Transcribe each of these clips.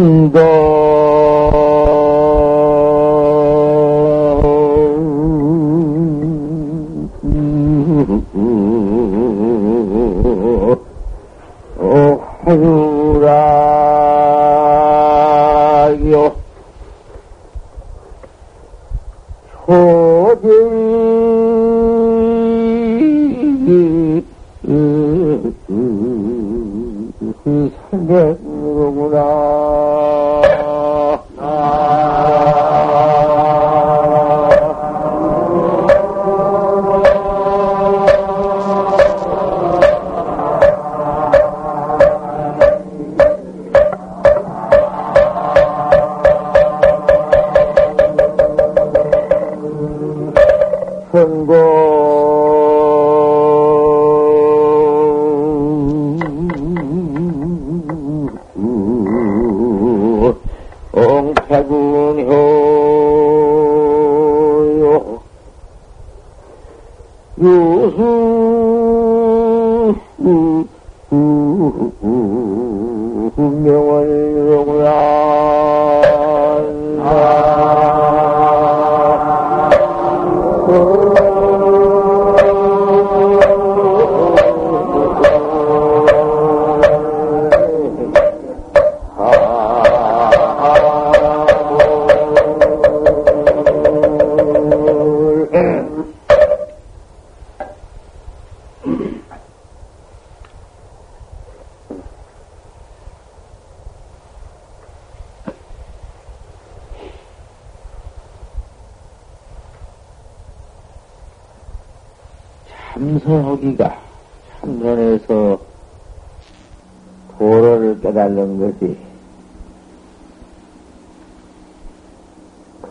참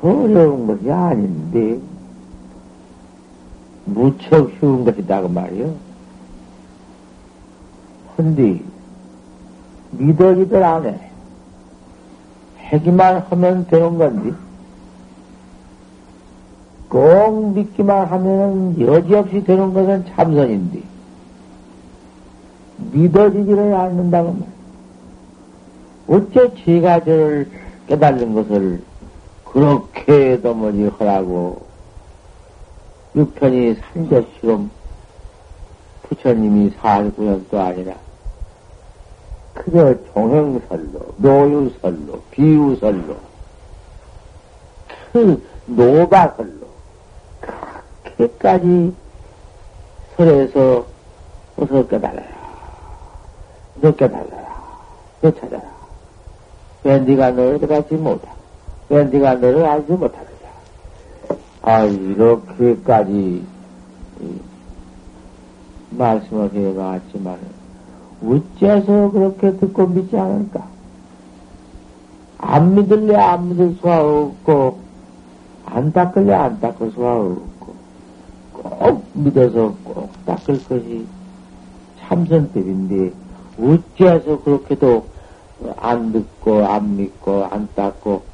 어려운 것이 아닌데 무척 쉬운 것이다 그 말이요. 근데 믿어지들 안 해. 하기만 하면 되는 건데 꼭 믿기만 하면 여지없이 되는 것은 참선인데, 믿어지지를 않는다고 말. 어째 제가 저를 깨달는 것을 그렇게 도무지 하라고, 육편이 산적시험 부처님이 49년도 아니라, 그저 종행설로, 노유설로, 비유설로, 그 노바설로, 끝까지 설에서 어서 깨달아라. 너 깨달아라. 너 찾아라. 왜 네가 너를 깨닫지 못하? 왜 네가 너를 알지 못하느냐? 아, 이렇게까지 말씀을 해왔지만 어째서 그렇게 듣고 믿지 않을까? 안 믿을래 안 믿을 수가 없고 안 닦을래 안 닦을 수가 없고 꼭 믿어서 꼭 닦을 것이 참선법인데 어찌해서 그렇게도 안 듣고 안 믿고 안 닦고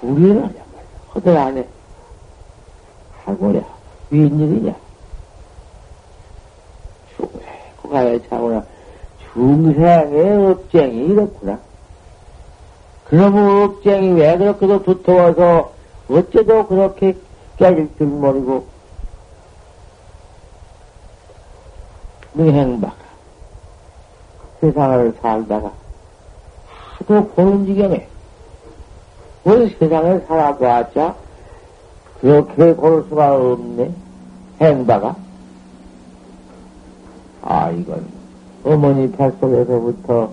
불의를 하냐 말이야. 허들 안 해. 하고야. 웬일이냐. 죽고 가야 차구나. 중생의 업쟁이 이렇구나. 그놈의 업쟁이 왜 그렇게도 두터워서 어째도 그렇게 깨질 줄 모르고 능행박 세상을 살다가 하도 보는 지경에 온 세상을 살아보았자 그렇게 고를 수가 없네. 행바가. 아 이건 어머니 뱃속에서부터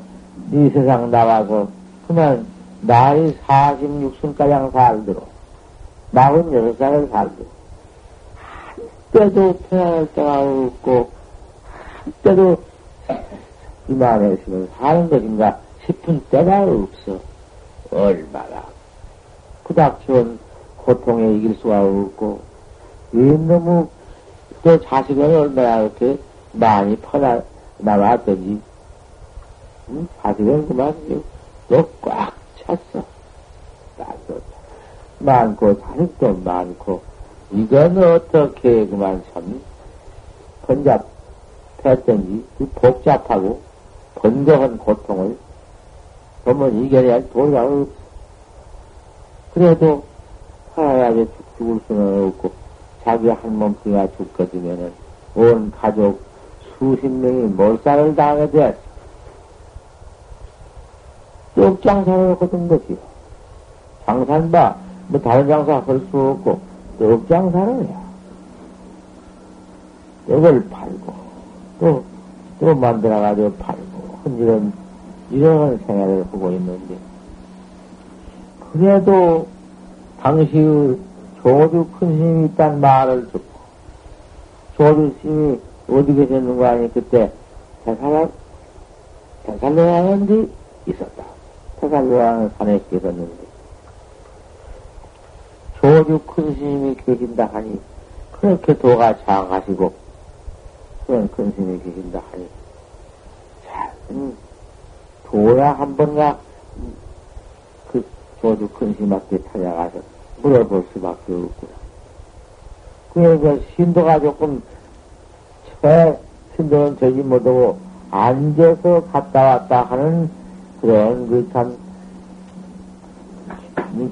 이 세상 나와서 그만 나이 46순가량 살도록 46살을 살도록. 한때도 태어날 때가 없고 때도 이만했으면 사는 것인가 싶은 때가 없어. 얼마나 그닥치운 고통에 이길 수가 없고, 왜 너무 또 자식은 얼마나 이렇게 많이 퍼나, 나왔더니, 응? 자식은 그만 또꽉 찼어. 나도 많고, 자식도 많고, 이건 어떻게 그만 참, 번잡 했던지 그 복잡하고 번거한 고통을 보면 이겨내야 도리가 없어. 그래도 살아야지 죽을 수는 없고, 자기 한 몸뚱이가 죽거든면은, 온 가족 수십 명이 몰살을 당하게 되었어. 떡장사를 하던 것이요. 장사는 뭐 다른 장사 할 수 없고, 떡장사를 해야. 떡을 팔고, 또, 또 만들어가지고 팔고, 이런, 이런 생활을 하고 있는데, 그래도 당시의 조주 큰 스님이 있다는 말을 듣고, 조주 스님이 어디 계셨는가 하니 그때 대살로, 대살로하는 데 있었다. 대살로하는 산에 계셨는데, 조주 큰 스님이 계신다 하니, 그렇게 도가 장하시고, 그런 큰 스님이 계신다 하니, 자, 음, 도야 한 번가, 큰 스님한테 찾아가서 물어볼 수밖에 없구나. 그래서 신도가 조금, 처, 신도는 저기 못하고, 앉아서 갔다 왔다 하는 그런 그 참,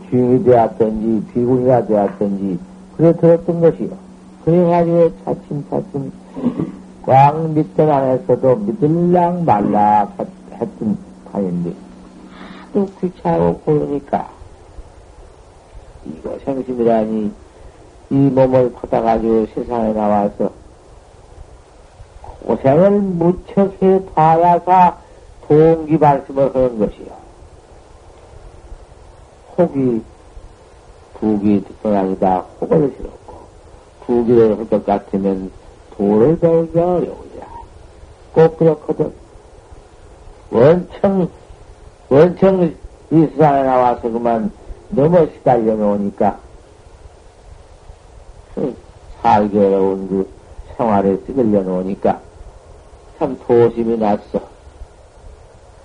주인이 되었던지, 비군이가 되었던지, 그래 들었던 것이요. 그래가지고 차츰차츰 꽉 믿던 안에서도 믿을랑 말라 했던 판인데, 하도 귀찮고 그러니까, 이거 생심이라니, 이 몸을 받아가지고 세상에 나와서, 고생을 무척 해 봐야사 동기 말씀을 하는 것이요. 혹이, 북이 특별하기다 혹을 싫었고, 부기를 할 것 같으면 도를 배우기 어려우리라. 꼭 그렇거든. 원청, 원청 이 세상에 나와서 그만 너무 시달려 놓으니까, 그 살기 어려운 그 생활에 찌들려 놓으니까, 참 도심이 났어.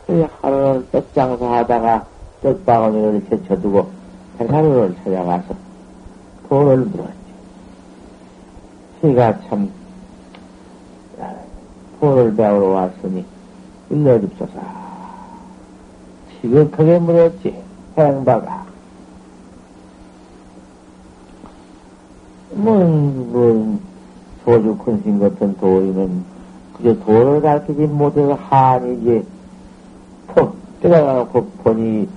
그 하루는 떡 장사 하다가 떡바구니를 제쳐두고 회사를 찾아가서 돈을 물었지. 제가 참 돈을 배우러 왔으니 일러줍소서. 지극하게 물었지. 행바가. 뭐, 뭐, 소주 큰신 같은 도리는 그저 도를 가르치지 못해서 한이지, 톡 때려가놓고 보니,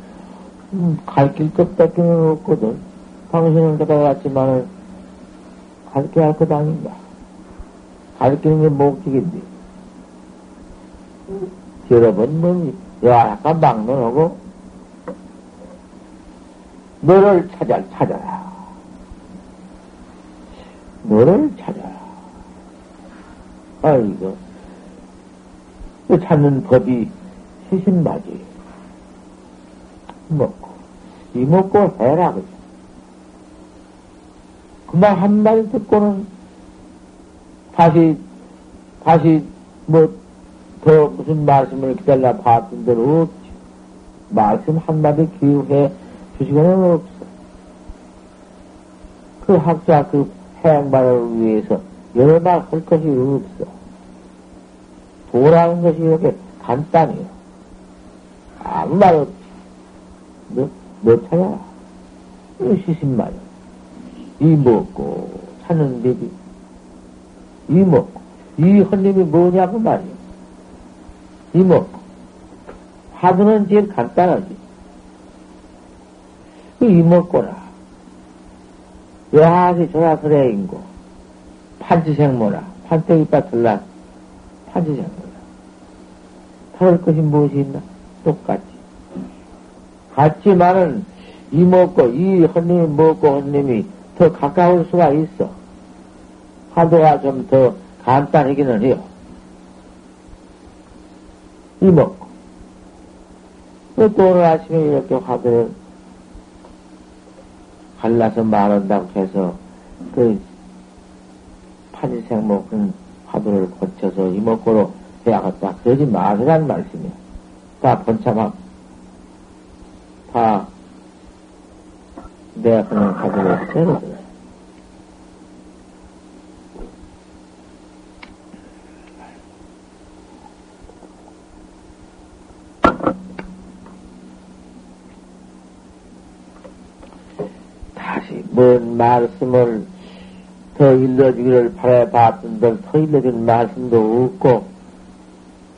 음, 가르칠 것밖에 없거든. 당신은 때려갔지만은, 가르쳐야 할 것 아닌가. 가르치는 게 목적인데. 여러 번, 뭐, 약간 막론하고, 너를 찾아, 찾아라. 너를 찾아라. 아이고, 그 찾는 법이 시신맞이. 먹고, 이 먹고 해라, 그죠. 그만 한마디 듣고는 다시, 다시, 뭐, 더 무슨 말씀을 기다려 봤던 대로 없지. 말씀 한마디 기후해 주시고는 없어. 그 학자 그 행발을 위해서 여러 말 할 것이 없어. 도라는 것이 이렇게 간단해요. 아무 말 없지. 너, 너 찾아라. 시신말. 이 먹고 사는 법이. 이 먹고. 이 헌님이 뭐냐고 말이야. 이 먹고. 화두는 제일 간단하지. 그이 먹고라. 여하시 조사설해인고. 판치생모라. 판때기밭 들라. 판치생모라. 다를 것이 무엇이 있나? 똑같지. 같지만은 이 먹고, 이 헌님이 먹고 헌님이 더 가까울 수가 있어. 화두가 좀 더 간단하기는 해요. 이 먹고. 또 오늘 아침에 이렇게 화두를 갈라서 말한다고 해서 그 판지생 먹은 화두를 고쳐서 이먹고로 해야겠다. 그러지 마시라는 말씀이야. 다 번참하고. 다 내가 그냥 가지고 때려들 어. 말씀을 더 일러주기를 바라봤던들 더 일러준 말씀도 없고,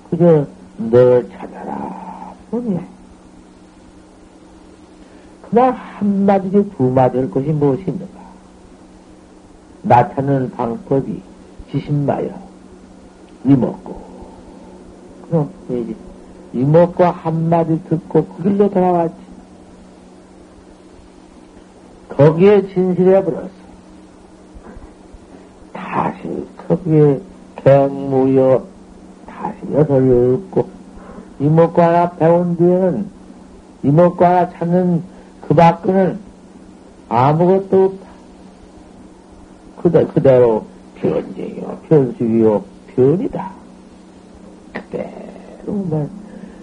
그저 널 찾아라. 뭐냐. 그냥 한마디지 두마디 할 것이 무엇이 있는가? 나타내는 방법이 지신마여. 이먹고. 그럼, 이제, 이먹고 한마디 듣고 그 길로 돌아왔지. 거기에 진실해 버렸어. 다시 거기에 갱무여 다시 여설 없고 이목구 하나 배운 뒤에는 이목구 하나 찾는 그 밖에는 아무것도 없다. 그대, 그대로 변쟁이요, 변수이요, 변이다. 그대로만.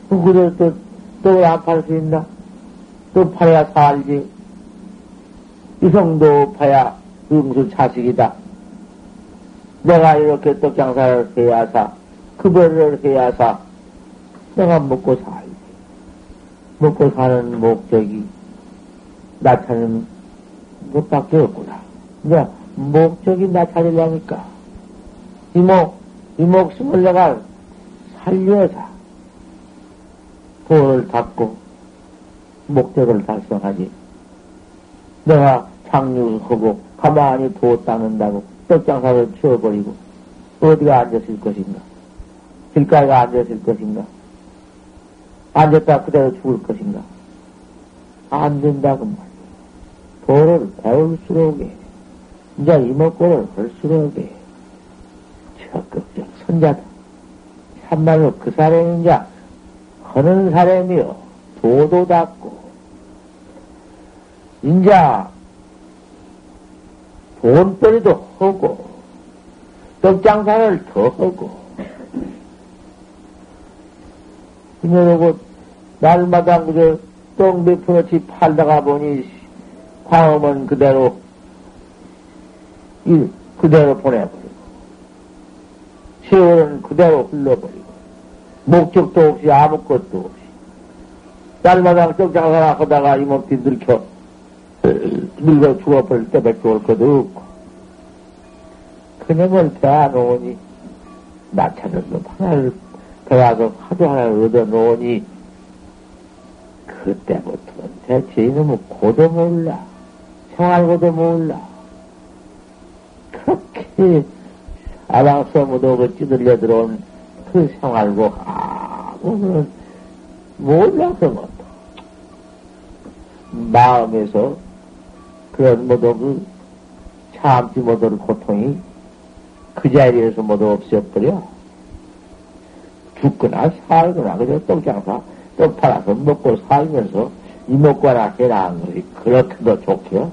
그래 또, 또안팔수 있나? 또 팔아야 살지. 이성도 파야 응수 자식이다. 내가 이렇게 떡장사를 해야사, 급여를 해야사, 내가 먹고 살지. 먹고 사는 목적이 나타나는 것밖에 없구나. 이제 목적이 나타내려니까 이목, 이 목숨을 내가 살려서 도를 닦고 목적을 달성하지. 내가 장류하고 가만히 도 닦는다고 떡장사를 치워버리고 어디가 앉았을 것인가? 길가에가 앉았을 것인가? 앉았다 그대로 죽을 것인가? 안 된다고 말이야. 도를 배울수록에, 이제 이목구를 할수록에, 적극적 선자다. 참말로 그 사람이 이제 하는 사람이요. 도도 닦고, 이제 돈벌이도 하고, 떡장사를 더 하고, 그녀하고 날마다 그저 똥몇 푼어치 팔다가 보니 광음은 그대로 일 그대로 보내버리고 세월은 그대로 흘러버리고 목적도 없이 아무것도 없이. 날마다 떡장사나 하다가 이몸띠 늙혀 늙어 죽어버릴 때밖에 올 것도 없고. 그놈을 대하놓으니 나차는 놈 하나를 배워서 하도 하나를 얻어놓으니 그때부터는 대체 이놈은 고도 몰라 생활고도 몰라. 그렇게 아방서 무도고 찌들려 들어온 그 생활고 아무는 몰라서 못해 마음에서 그런 모두 그 참지 못할 고통이 그 자리에서 모두 없애버려. 죽거나 살거나 그저 떡장사 떡 팔아서 먹고 살면서 이먹거나 해라 한 것이 그렇게도 좋게요.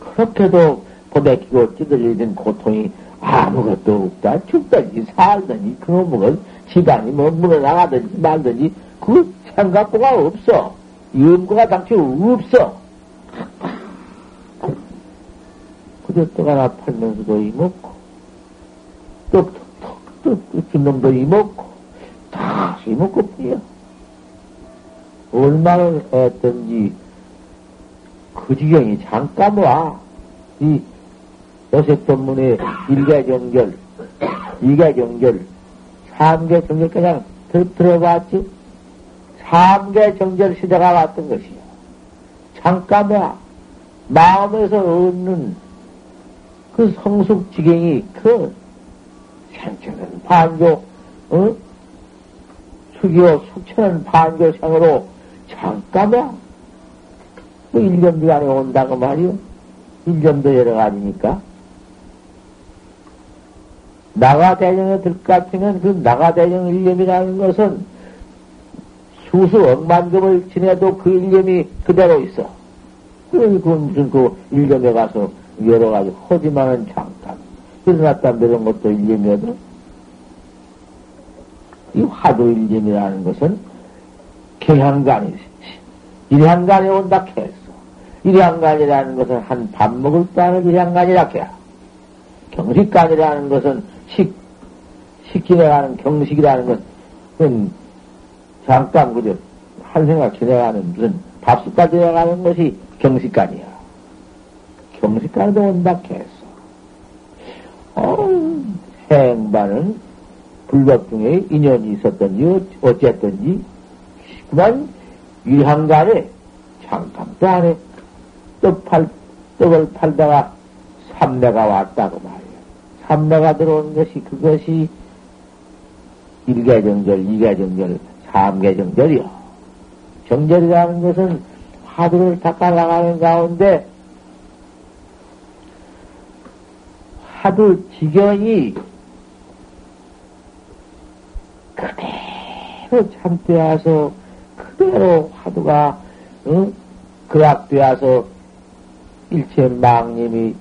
그렇게도 보내키고 찌들리는 고통이 아무것도 없다. 죽든지 살든지 그놈은 집안이 뭐 물어나가든지 말든지 그 생각고가 없어. 염고가 당최 없어. 그저 떡 하나 팔면서도 이먹고, 떡, 떡, 떡, 떡, 놈도 이먹고, 다시 이먹고 뿐이야. 얼마나 했던지, 그 지경이 잠깐 와. 이 요셉법문의 일개 정결, 이개 정결, 삼개 정결 그냥 들, 들어봤지? 삼개정결 시대가 왔던 것이요. 잠깐 와. 마음에서 얻는 그 성숙 지경이 그 생체는 반교, 어? 숙이요, 숙체는 반교생으로 잠깐만, 그 1년 뒤안에 온다고 말이요. 1년도 여러 가지니까. 나가대령에 들것 같으면 그 나가대령 일념이라는 것은 수수 억만금을 지내도 그 일념이 그대로 있어. 그건 무슨 그 일념에 가서 여러 가지 허지만은 잠깐 일어났다 내려온 것도 일념이거든. 이 화두 일념이라는 것은 경향간이 일향간이 온다 했어. 일향간이라는 것은 한 밥 먹을 때는 일향간이라 해야. 경식간이라는 것은 식, 식기내가는 경식이라는 것은 잠깐 그저 한 생각 지내가는 무슨 밥숟갈 지내가는 것이 경식간이야. 경식가도 온다 했어. 어, 행반은 불법 중에 인연이 있었던지 어쨌든지 그만 위한간에 잠깐도 안에 떡 팔, 떡을 팔다가 삼매가 왔다고 말이야. 삼매가 들어온 것이 그것이 일개정절, 이개정절, 삼개정절이요. 정절이라는 것은 화두를 닦아 나가는 가운데 화두 지경이 그대로 참되어서 그대로 화두가 응? 그락되어서 일체 망님이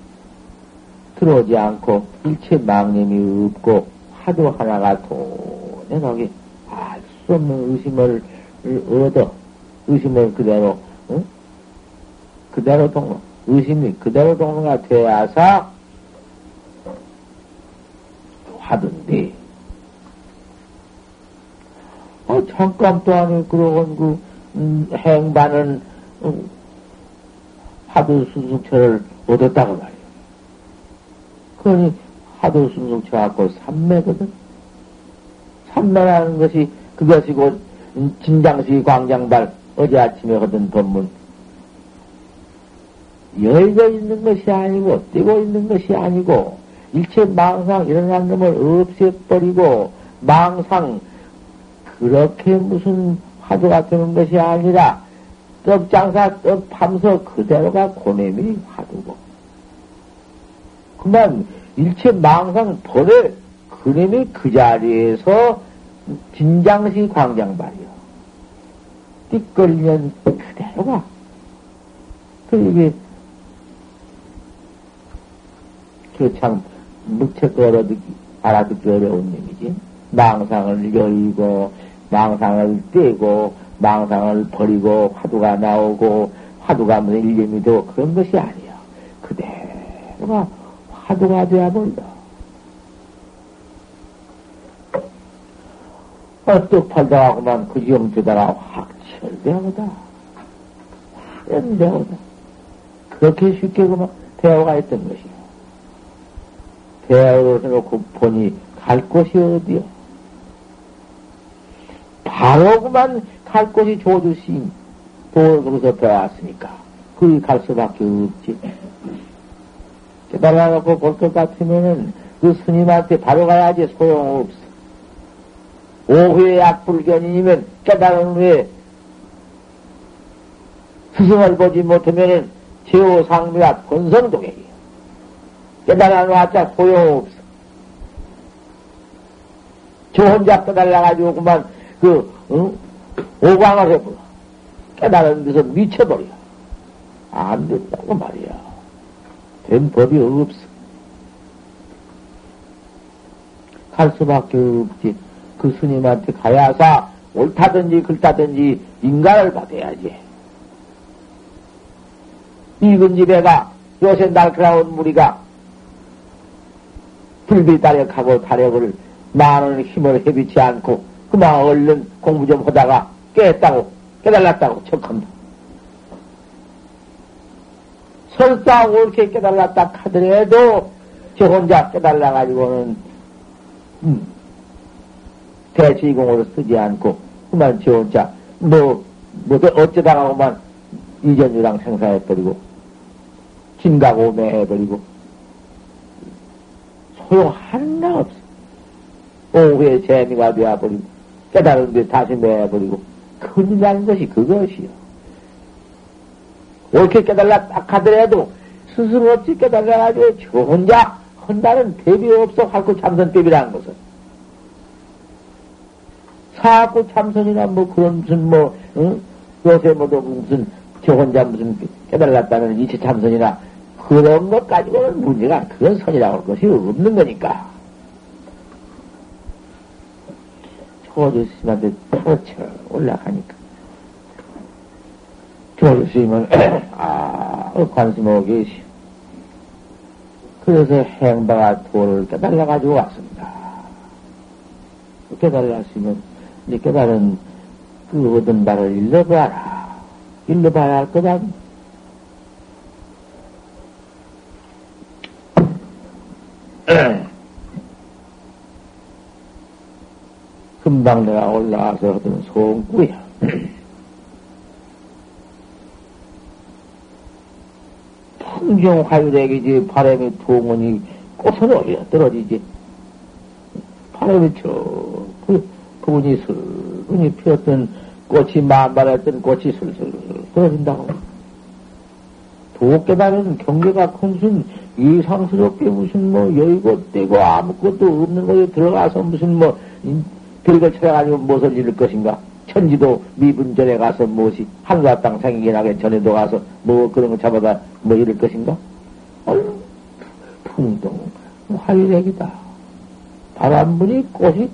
들어오지 않고 일체 망님이 없고 화두 하나가 도연하게 알 수 없는 의심을 얻어 의심을 그대로 응? 그대로 동 의심이 그대로 동로가 되어서 화두인데 어, 잠깐도 아니 그러건 그 음, 행반은 음, 하도 순숙처를 얻었다고 말이야. 그러니 하도 순숙처 갖고 삼매거든. 삼매라는 것이 그것이 곧 진장시 광장발 어제 아침에 하던 법문. 열려 있는 것이 아니고 뛰고 있는 것이 아니고 일체 망상 일어난 놈을 없애버리고 망상 그렇게 무슨 화두가 되는 것이 아니라 떡장사 떡팜서 그대로가 고뇌미 화두고 그만 일체 망상 버려 그놈이 그 자리에서 진장시 광장발이요. 띠끌리면 그대로 가. 그, 이게, 그참 묵채 알아듣기, 알아듣기 어려운 얘기지. 망상을 열고, 망상을 떼고, 망상을 버리고, 화두가 나오고, 화두가 무슨 일념이 되고, 그런 것이 아니야. 그대로가 화두가 돼야 본다. 어떡 팔다가 그만 그 지경 되다가 확철되어오다. 확연되어오다. 그렇게 쉽게 그만 대화가 했던 것이야. 대화를 해놓고 보니 갈 곳이 어디야? 바로 그만 갈 곳이 조주시 도를 거기서 배웠으니까. 거기 갈 수밖에 없지. 깨달아놓고 볼 것 같으면은 그 스님한테 바로 가야지 소용없어. 오후에 약불견이면 깨달은 후에 스승을 보지 못하면은 제호상미가 권성동액이야. 깨달아놓았자 소용 없어. 저 혼자 깨달아가지고 그만 그, 응? 오광을 해버려. 깨달은 데서 미쳐버려. 안 된다고 말이야. 된 법이 없어. 갈 수밖에 없지. 그 스님한테 가야사 옳다든지 글다든지 인가를 받아야지. 익은 집에가 요새 날카로운 무리가 불비다력하고 다력을 많은 힘을 헤비치 않고 그만 얼른 공부 좀 하다가 깨했다고 깨달았다고 척한다. 설사 옳게 깨달았다 하더라도 저 혼자 깨달아가지고는 음, 대시공으로 쓰지 않고 그만 저 혼자 뭐, 뭐 어쩌다가 그만 이전유랑 생사해버리고 진가고 매해버리고 소용 하나 없어. 오후에 재미가 되어버리고 깨달은데 다시 매해버리고 큰일 나는 것이 그것이요. 옳게 깨달라 딱 하더라도 스스로 없이 깨달아가지고 저 혼자 한다는 대비 없어 할고 참선법이라는 것은. 사고 참선이나 뭐 그런 무슨 뭐, 응? 요새 뭐도 무슨 저 혼자 무슨 깨달았다는 이체 참선이나 그런 것 가지고는 문제가 그런 선이라고 할 것이 없는 거니까. 초조스님한테 터쳐 올라가니까. 조주스님은, 아, 관심하고 계시. 그래서 행방아 도를 깨달아가지고 왔습니다. 깨달았으면, 이제 깨달은 그 얻은 바를 일러봐라. 일러봐야 할 거다. 금방 내가 올라와서 하던 소음구야. 풍경 화유래기지 바람이 동원이 어디에 떨어지지? 바람이 저, 그, 그분이 슬근히 피었던 꽃이 만발했던 꽃이 슬슬 떨어진다고. 도깨달은 경계가 큰 무슨 이상스럽게 무슨 뭐 여의고 떼고 아무것도 없는 곳에 들어가서 무슨 뭐 별걸 찾아가지고 무엇을 이룰 것인가? 천지도 미분전에 가서 무엇이 하늘과 땅 생기게 나게 전에도 가서 뭐 그런 거 잡아다 뭐 이럴 것인가? 얼 풍동 화일액이다. 바람 분이 꽃이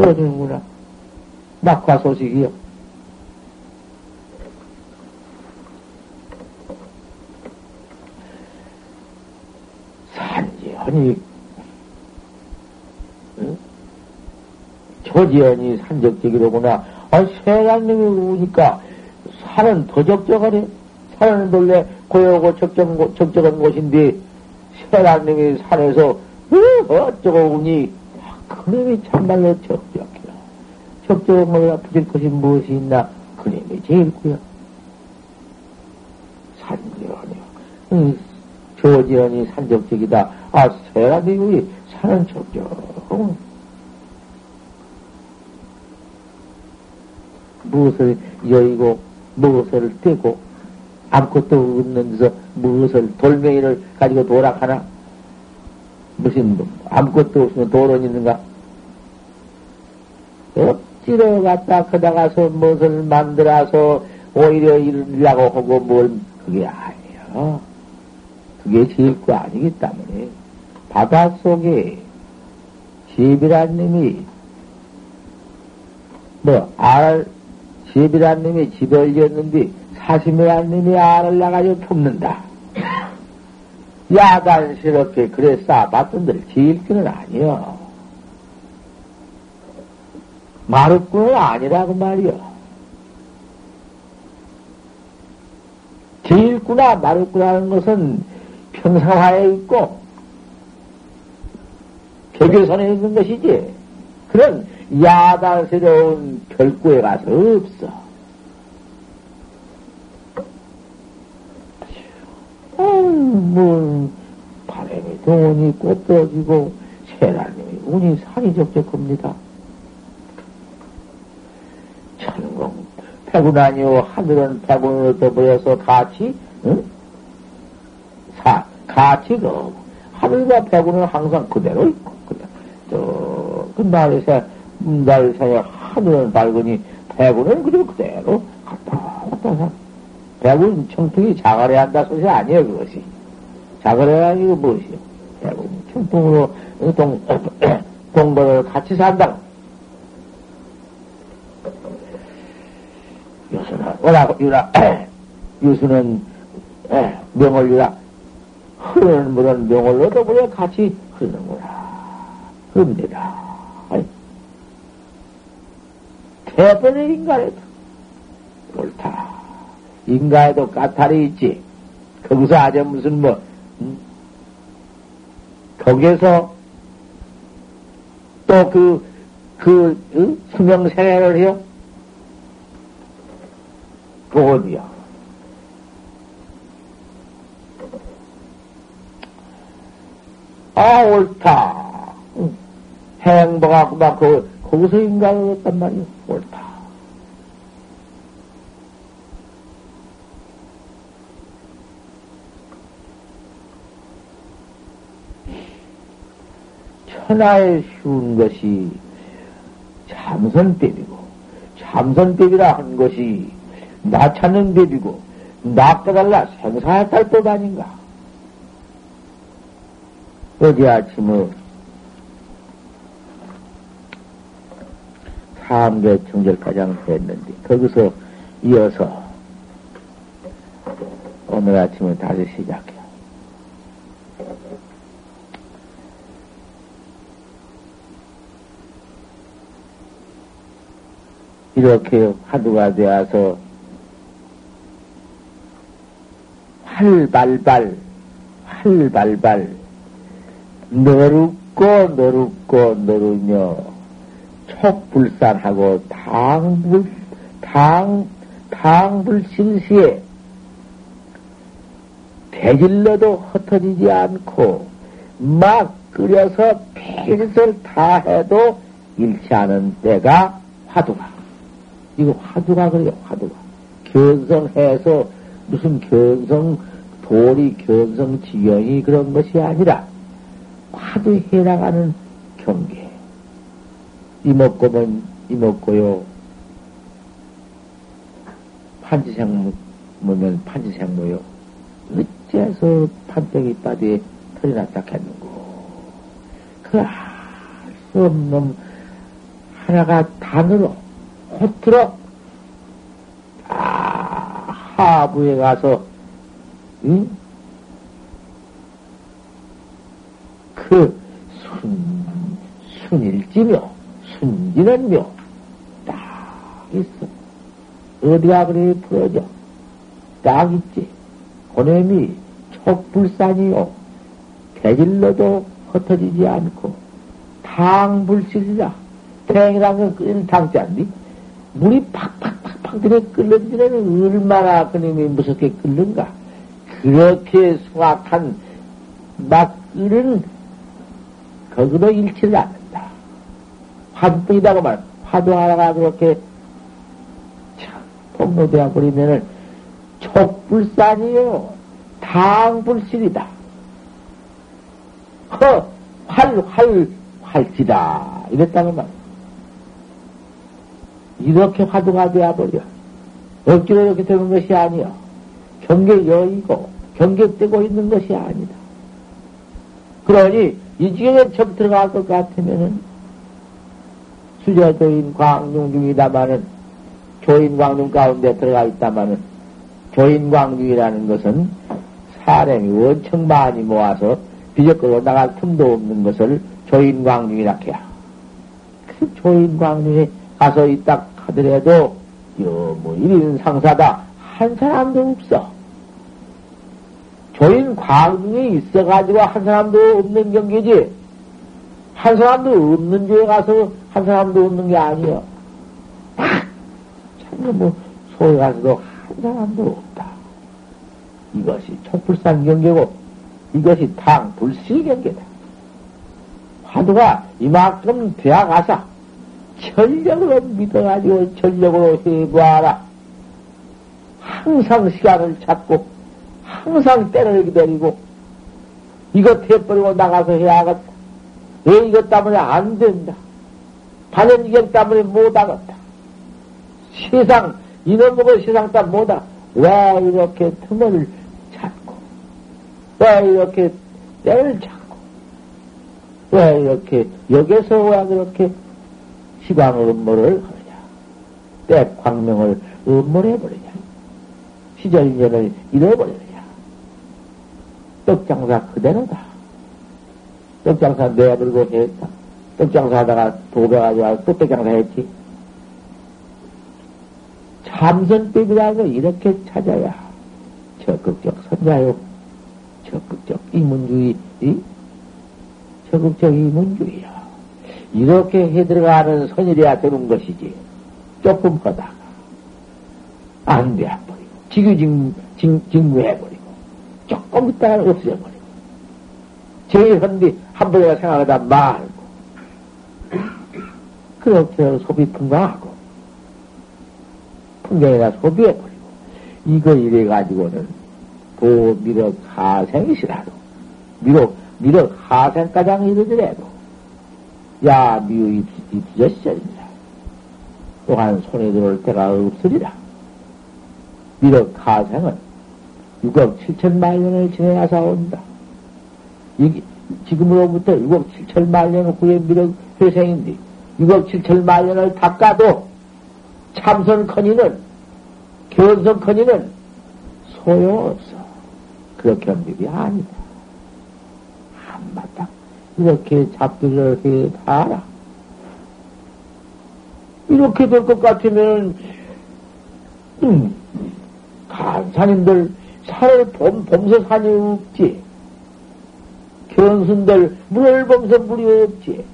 그더 떨어지는구나. 낙화 소식이요. 산지연이 응? 조지연이 산적적이로구나. 아, 세간님이 우니까 산은 더 적적하네. 산은 원래 고요고 적적, 적적한 곳인데 세간님이 산에서 어쩌고 우니 그놈이 참말로 적적이야. 적적한 거에 붙일 것이 무엇이 있나? 그놈이 제일 구야. 산지연이요. 조지연이 산적적이다. 아, 세간님이 산은 적적. 무엇을 여의고 무엇을 떼고 아무것도 없는 데서 무엇을 돌멩이를 가지고 도락하나 무슨 뭐 아무것도 없으면 도론 있는가 억지로 갖다 그다가서 무엇을 만들어서 오히려 이러려고 하고 뭘 그게 아니에요. 그게 제일 거 아니기 때문에 바닷속에 집이란 놈이 뭐 알, 집이란 놈이 집을 지었는데 사심이란 놈이 알을 나가지고 품는다. 야단스럽게 그래 쌓아봤던들 지일기는 아니여. 마루꾼은 아니라고 말이여. 지일구나 마루꾼하는 것은 평상화에 있고 격일선에 있는 것이지. 그런 야단스러운 별구에 가서 없어. 어, 뭐, 바람이 동원이 꽃 떨어지고, 세라님이 운이 산이 적적합니다. 천공, 백운 아니오, 하늘은 백운으로 떠보여서 같이, 응? 사, 같이 그, 하늘과 백운은 항상 그대로 있고, 그대로. 저, 그 날에서, 날 사이에 하늘은 밝으니, 백운은 그대로 그대로 갔다 갔다. 백운 청풍이 자갈해야 한다 소리 아니에요, 그것이. 자갈해야 이거 무엇이요? 백운 청풍으로 동, 동거를 같이 산다. 요수는, 워낙, 유라, 유수는, 명을 유라, 흐르는 물은 명을 얻어보려 같이 흐르는구나. 흐릅니다. 대번의 인간에도 옳다. 인가에도 까탈이 있지. 거기서 아주 무슨 뭐, 음? 거기에서 또 그, 그, 응? 수명생활을 해요? 그 어디야? 아, 옳다. 막, 그, 거기서 인간을 했단 말이야. 옳다. 천하에 쉬운 것이 참선법이고, 참선법이라 한 것이 나 찾는 법이고, 나 깨달라 생사할 법 아닌가? 어제 아침에 삼계 청절가장 했는데, 거기서 이어서 오늘 아침에 다시 시작해. 이렇게 화두가 되어서 활발발, 활발발 너룩고 너룩고 너르며 촉불산하고 당불 당 당불신시에 대질러도 흩어지지 않고 막 끓여서 필설 다 해도 잃지 않은 때가 화두가. 이거 화두가 그래요, 화두가. 견성해서 무슨 견성, 도리 견성 지경이 그런 것이 아니라 화두 해 나가는 경계. 이먹고면 이먹고요. 판지생모면 판지생모요. 어째서 판때기 바디에 털이 났다 했는고. 그수 없는 하나가 단으로 호트로 아, 하부에 가서 응? 그 순, 순일지며 순지는 묘. 딱 있어. 어디가 그래 풀어져. 딱 있지. 고냄이 촉불산이요. 대질러도 흩어지지 않고 당불실이라. 탱이란 건 끓는 당지 않니? 물이 팍팍팍팍 들어 끓는지는 얼마나 그님이 무섭게 끓는가. 그렇게 수확한 막 끓은 거기도 잃지를 않는다. 화두뿐이다고 말. 화두 하나가 그렇게 참 폭로되어 버리면은 촉불산이요. 당불실이다. 허, 활, 활, 활지다. 이랬다는 말. 이렇게 화두가 되어버려. 억지로 이렇게 되는 것이 아니야. 경계 여의고, 경계되고 있는 것이 아니다. 그러니, 이 지경에 처음 들어갈 것 같으면은, 수저조인 광중 중이다마는, 조인 광중 가운데 들어가 있다마는, 조인 광중이라는 것은 사람이 엄청 많이 모아서 비적거리고 나갈 틈도 없는 것을 조인 광중이라 해야. 그 조인 광중에 가서 있다 하더라도, 여뭐 일인 상사다. 한 사람도 없어. 조인 광중이 있어가지고 한 사람도 없는 경계지. 한 사람도 없는 교에 가서 한 사람도 없는 게 아니여. 참, 뭐, 소에 가서도 한 사람도 없다. 이것이 촛불산 경계고, 이것이 당, 불시 경계다. 화두가 이만큼 되어가서 전력으로 믿어가지고 전력으로 해보아라. 항상 시간을 찾고, 항상 때를 기다리고, 이것 해버리고 나가서 해야겠다. 왜 이것 때문에 안 된다. 반연기경 때문에 못하겠다. 세상, 이놈 먹은 세상 때 못하. 왜 이렇게 틈을 찾고, 왜 이렇게 때를 찾고, 왜 이렇게, 여기서 왜 그렇게 시광 음모를 하느냐. 때 광명을 음모를 해버리냐. 시절 인연을 잃어버리느냐. 떡장사 그대로다. 떡장사 내버리고 했다. 떡장사 하다가 도배가지고 와서 또 떡장사 했지. 참선법이라는 거 이렇게 찾아야 적극적 선자요. 적극적 이문주의, 이? 적극적 이문주의야. 이렇게 해 들어가는 선일이야 되는 것이지. 조금 하다가 안 돼버리고 지규 직무해버리고 조금 있다가 없어져버리고 제일 헌디 한 번에 생각하다 말고 그렇게 소비 풍광하고 풍경이나 소비해버리고 이거 이래가지고는 도 미륵 하생이시라도 미륵 미륵 하생가장 이르더라도 야 미우이 뒤졌으리라 또한 손에 들어올 때가 없으리라 미륵 하생은 6억 7천만 년을 지내야사 온다. 이, 지금으로부터 6억 7천만 년 후에 미륵 회생인데 6억 7천만 년을 닦아도 참선커니는 견성커니는 소용없어. 그렇게 견딜이 아니다. 한바탕 이렇게 잡기를 해 봐라. 이렇게 될 것 같으면 음, 간사님들 산을 범, 범서 산이 없지. 견순들 물을 범서 물이 없지.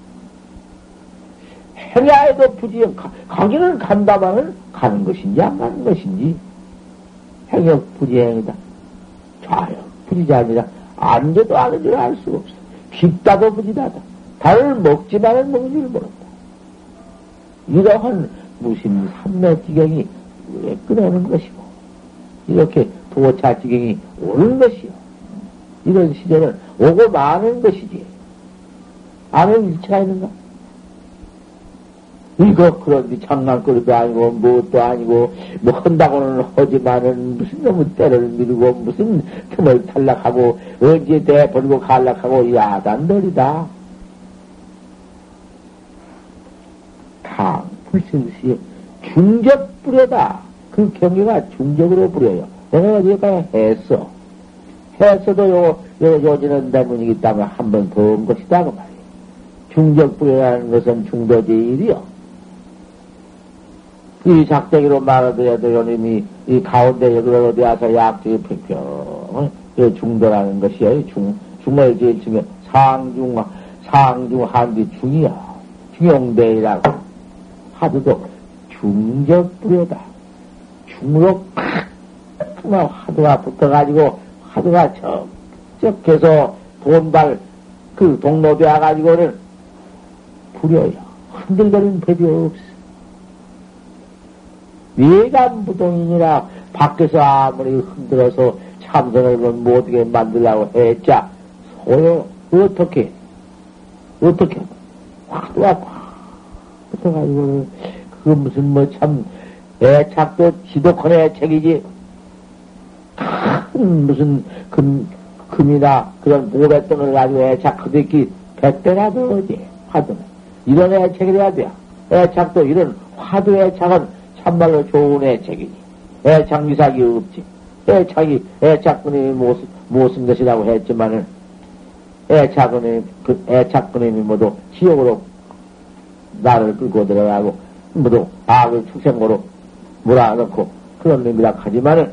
해야에도 부지영, 가기는 간다마는 가는 것인지 안 가는 것인지. 행역 부지행이다. 좌역 부지자니라. 안돼도 아는 줄알 수가 없어. 깊다도 부지다다. 달을 먹지만은 먹는 줄 모른다. 이러한 무심 삼매지경이 왜 끊어오는 것이고, 이렇게 도차지경이 오는 것이요. 이런 시절은 오고 마는 것이지. 아는 일치가 있는가? 이거 그런데 장난거리도 아니고 무엇도 아니고 뭐 한다고는 하지만은 무슨 놈의 때를 미루고 무슨 틈을 탈락하고 언제 대버리고 갈락하고 야단들이다. 당 불신시 중적 뿌려다. 그 경계가 중적으로 뿌려요. 내가 어디가 했어. 했어도 요, 요, 요지는 대문이기 때문에 한 번 더 온 것이다. 그 말이에요. 중적 뿌려라는 것은 중도제일이요. 이 작대기로 말하더라도 요님이 이 가운데 여기 어디 와서 약속이 평평 중도라는 것이야. 중, 중을 제일 중에 상중, 상중 한뒤 중이야. 중용대이라고. 하도도 중적 뿌려다. 중으로 팍! 하도가 붙어가지고 하도가 적적해서 돈발 그 동로되어 가지고는 부려요. 흔들거리는 법이 없어. 외관부동이니라. 밖에서 아무리 흔들어서 참선을 못하게 만들라고 했자 소용 어떻게 어떻게 팍 붙어가지고 그 무슨 뭐 참 애착도 지독한 애착이지. 큰 무슨 금 금이나 그런 모래덩을 가지고 애착 그대기 백배나 더지 화두는 이런 애착이 돼야 돼 애착도 이런 화두 애착은 참말로 좋은 애착이니. 애착 미삭이 없지. 애착이, 애착근이 못, 못쓴 것이라고 했지만은, 애착근이, 그 애착근이 모두 지옥으로 나를 끌고 들어가고, 모두 악을 축생고로 몰아넣고, 그런 놈이라 하지만은,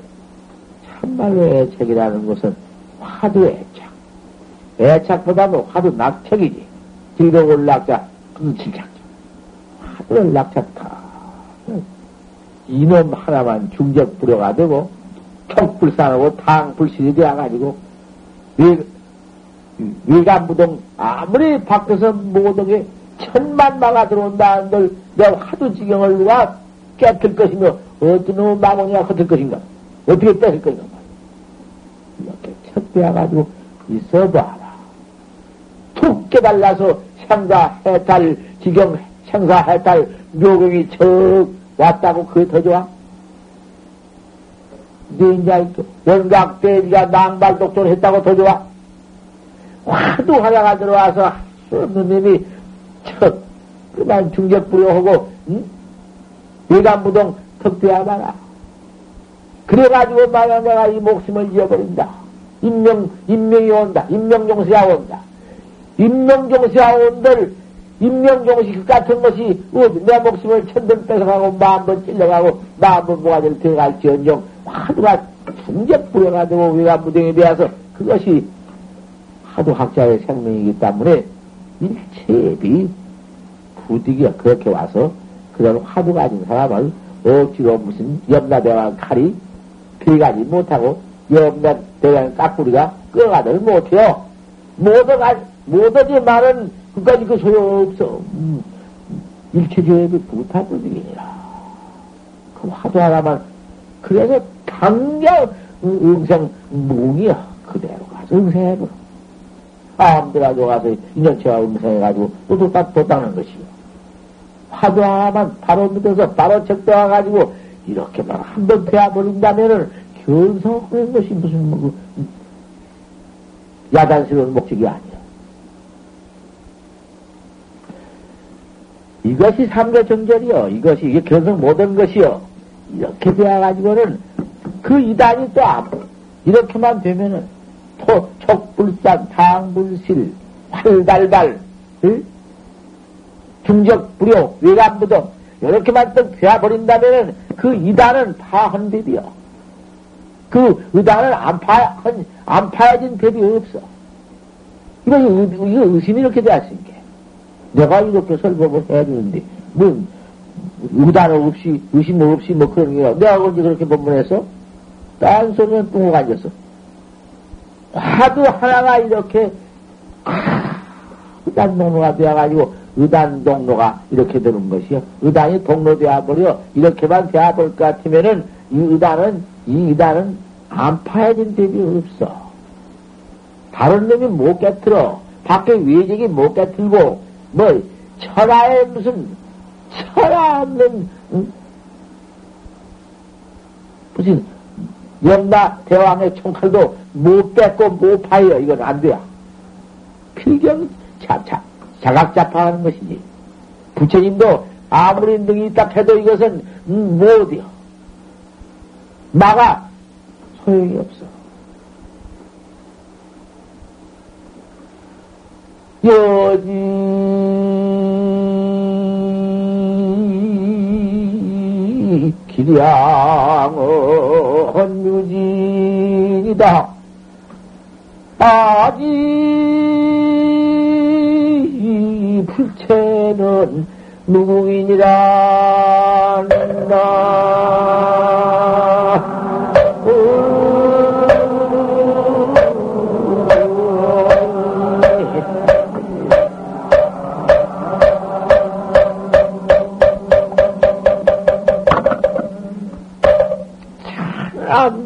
참말로 애착이라는 것은 화두 애착. 애착보다는 화두 낙척이지. 즐거운 낙자, 그 질착. 화두를 낙착하. 이놈 하나만 중적 불효가 되고, 척불산하고 탕불신이 되어가지고, 외, 외관부동, 아무리 밖에서 모든 게 천만 마가 들어온다 한들, 내가 하도 지경을 누가 깨틀 것이며, 어떤 놈의 마모니가 흩을 것인가? 어떻게 뺏을 것인가? 이렇게 척되어가지고 있어봐라. 툭 깨달라서 생사 해탈, 지경 생사 해탈, 묘경이 척 왔다고 그게 더 좋아? 네 이제 원각 대지가 낭발 독존 했다고 더 좋아? 화두 하나가 들어와서 스님이 척 그만 중적 부여하고 응? 외관부동 턱대야봐라. 그래가지고 만약 내가 이 목숨을 잃어버린다. 인명, 인명이 온다. 인명종세가 온다. 인명종세가 온들 인명종식 같은 것이 내 목숨을 천등 뺏어가고 마음번 찔러가고 마음번 모아들 들어갈지언정 화두가 충격 부여가지고 외관무등에 대해서 그것이 하도 학자의 생명이기 때문에 일체비 부득이가 그렇게 와서 그런 화두 가진 사람을 억지로 무슨 염라대왕 칼이 피가지 못하고 염라대왕 깍구리가 끌어가들 못해요. 못어가, 못하지 말은 그까지 그 소용없어. 음, 일체조업이 부타불이니라. 그 화두 하나만, 그래서 당장 응생 뭉이야. 그대로 가서 응생해버려. 아무데라도 가서 인연체와 응생해가지고 또 돋다, 돋다는 것이요. 화두 하나만 바로 믿어서 바로 적대와가지고 이렇게만 한번 되어버린다면은 견성하는 것이 무슨 뭐, 그, 야단스러운 목적이 아니야. 이것이 삼계정절이요. 이것이 이게 견성 못한 것이요. 이렇게 되어가지고는 그 이단이 또 안, 이렇게만 되면은 토, 촉불산, 탕불실, 활달발, 응? 중적, 불효, 외관부동, 이렇게만 또 되어버린다면은 그 이단은 파한 법이요. 그 의단을 안 파, 안 파야진 법이 없어. 이거, 이거 의심이 이렇게 되었으니까. 내가 이렇게 설법을 해야 되는데, 뭐, 의단 없이, 의심 없이 뭐 그런 게, 내가 언제 그렇게 법문해서? 딴 소리는 뚱고 앉았어. 하도 하나가 이렇게, 의단 동로가 되어가지고, 의단 동로가 이렇게 되는 것이요. 의단이 동로 되어버려. 이렇게만 되어볼 것 같으면은, 이 의단은, 이 의단은 안 파해진 법이 없어. 다른 놈이 못 깨틀어. 밖에 외적이 못 깨틀고, 뭐, 철화에 무슨, 철화 없는, 응? 무슨, 영나 대왕의 총칼도 못 뺏고 못 파여. 이건 안 돼요. 필경, 자, 자, 자각자파하는 것이지. 부처님도 아무리 능이 있다 해도 이것은, 음, 못이요. 막아! 소용이 없어. 여지 기량은 유진이다. 아직 불체는 누구이니라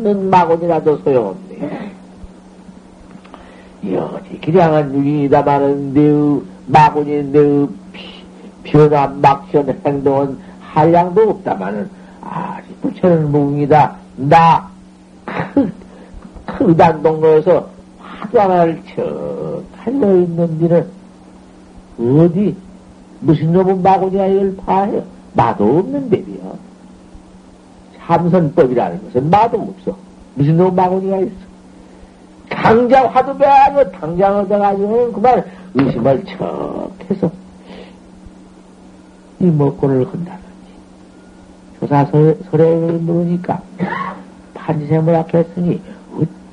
않는 마곤이라도 소용없네. 여지 기량은 유인이다마는 마곤인데 변한 막션 행동은 한량도 없다마는 아직 부처는 무궁이다. 나 크, 크단 동로에서 화두 하나를 척 달려 있는 데는 어디 무슨 놈은 마곤이야 이걸 파해요. 나도 없는 데비요. 참선법이라는 것은 마도 없어. 무슨 놈 마구니가 있어. 당장 화두 배하고 당장 얻어가지고 그만 의심을 척 해서 이 먹고를 한다든지. 조사 설에 물으니까 판지생물학 했으니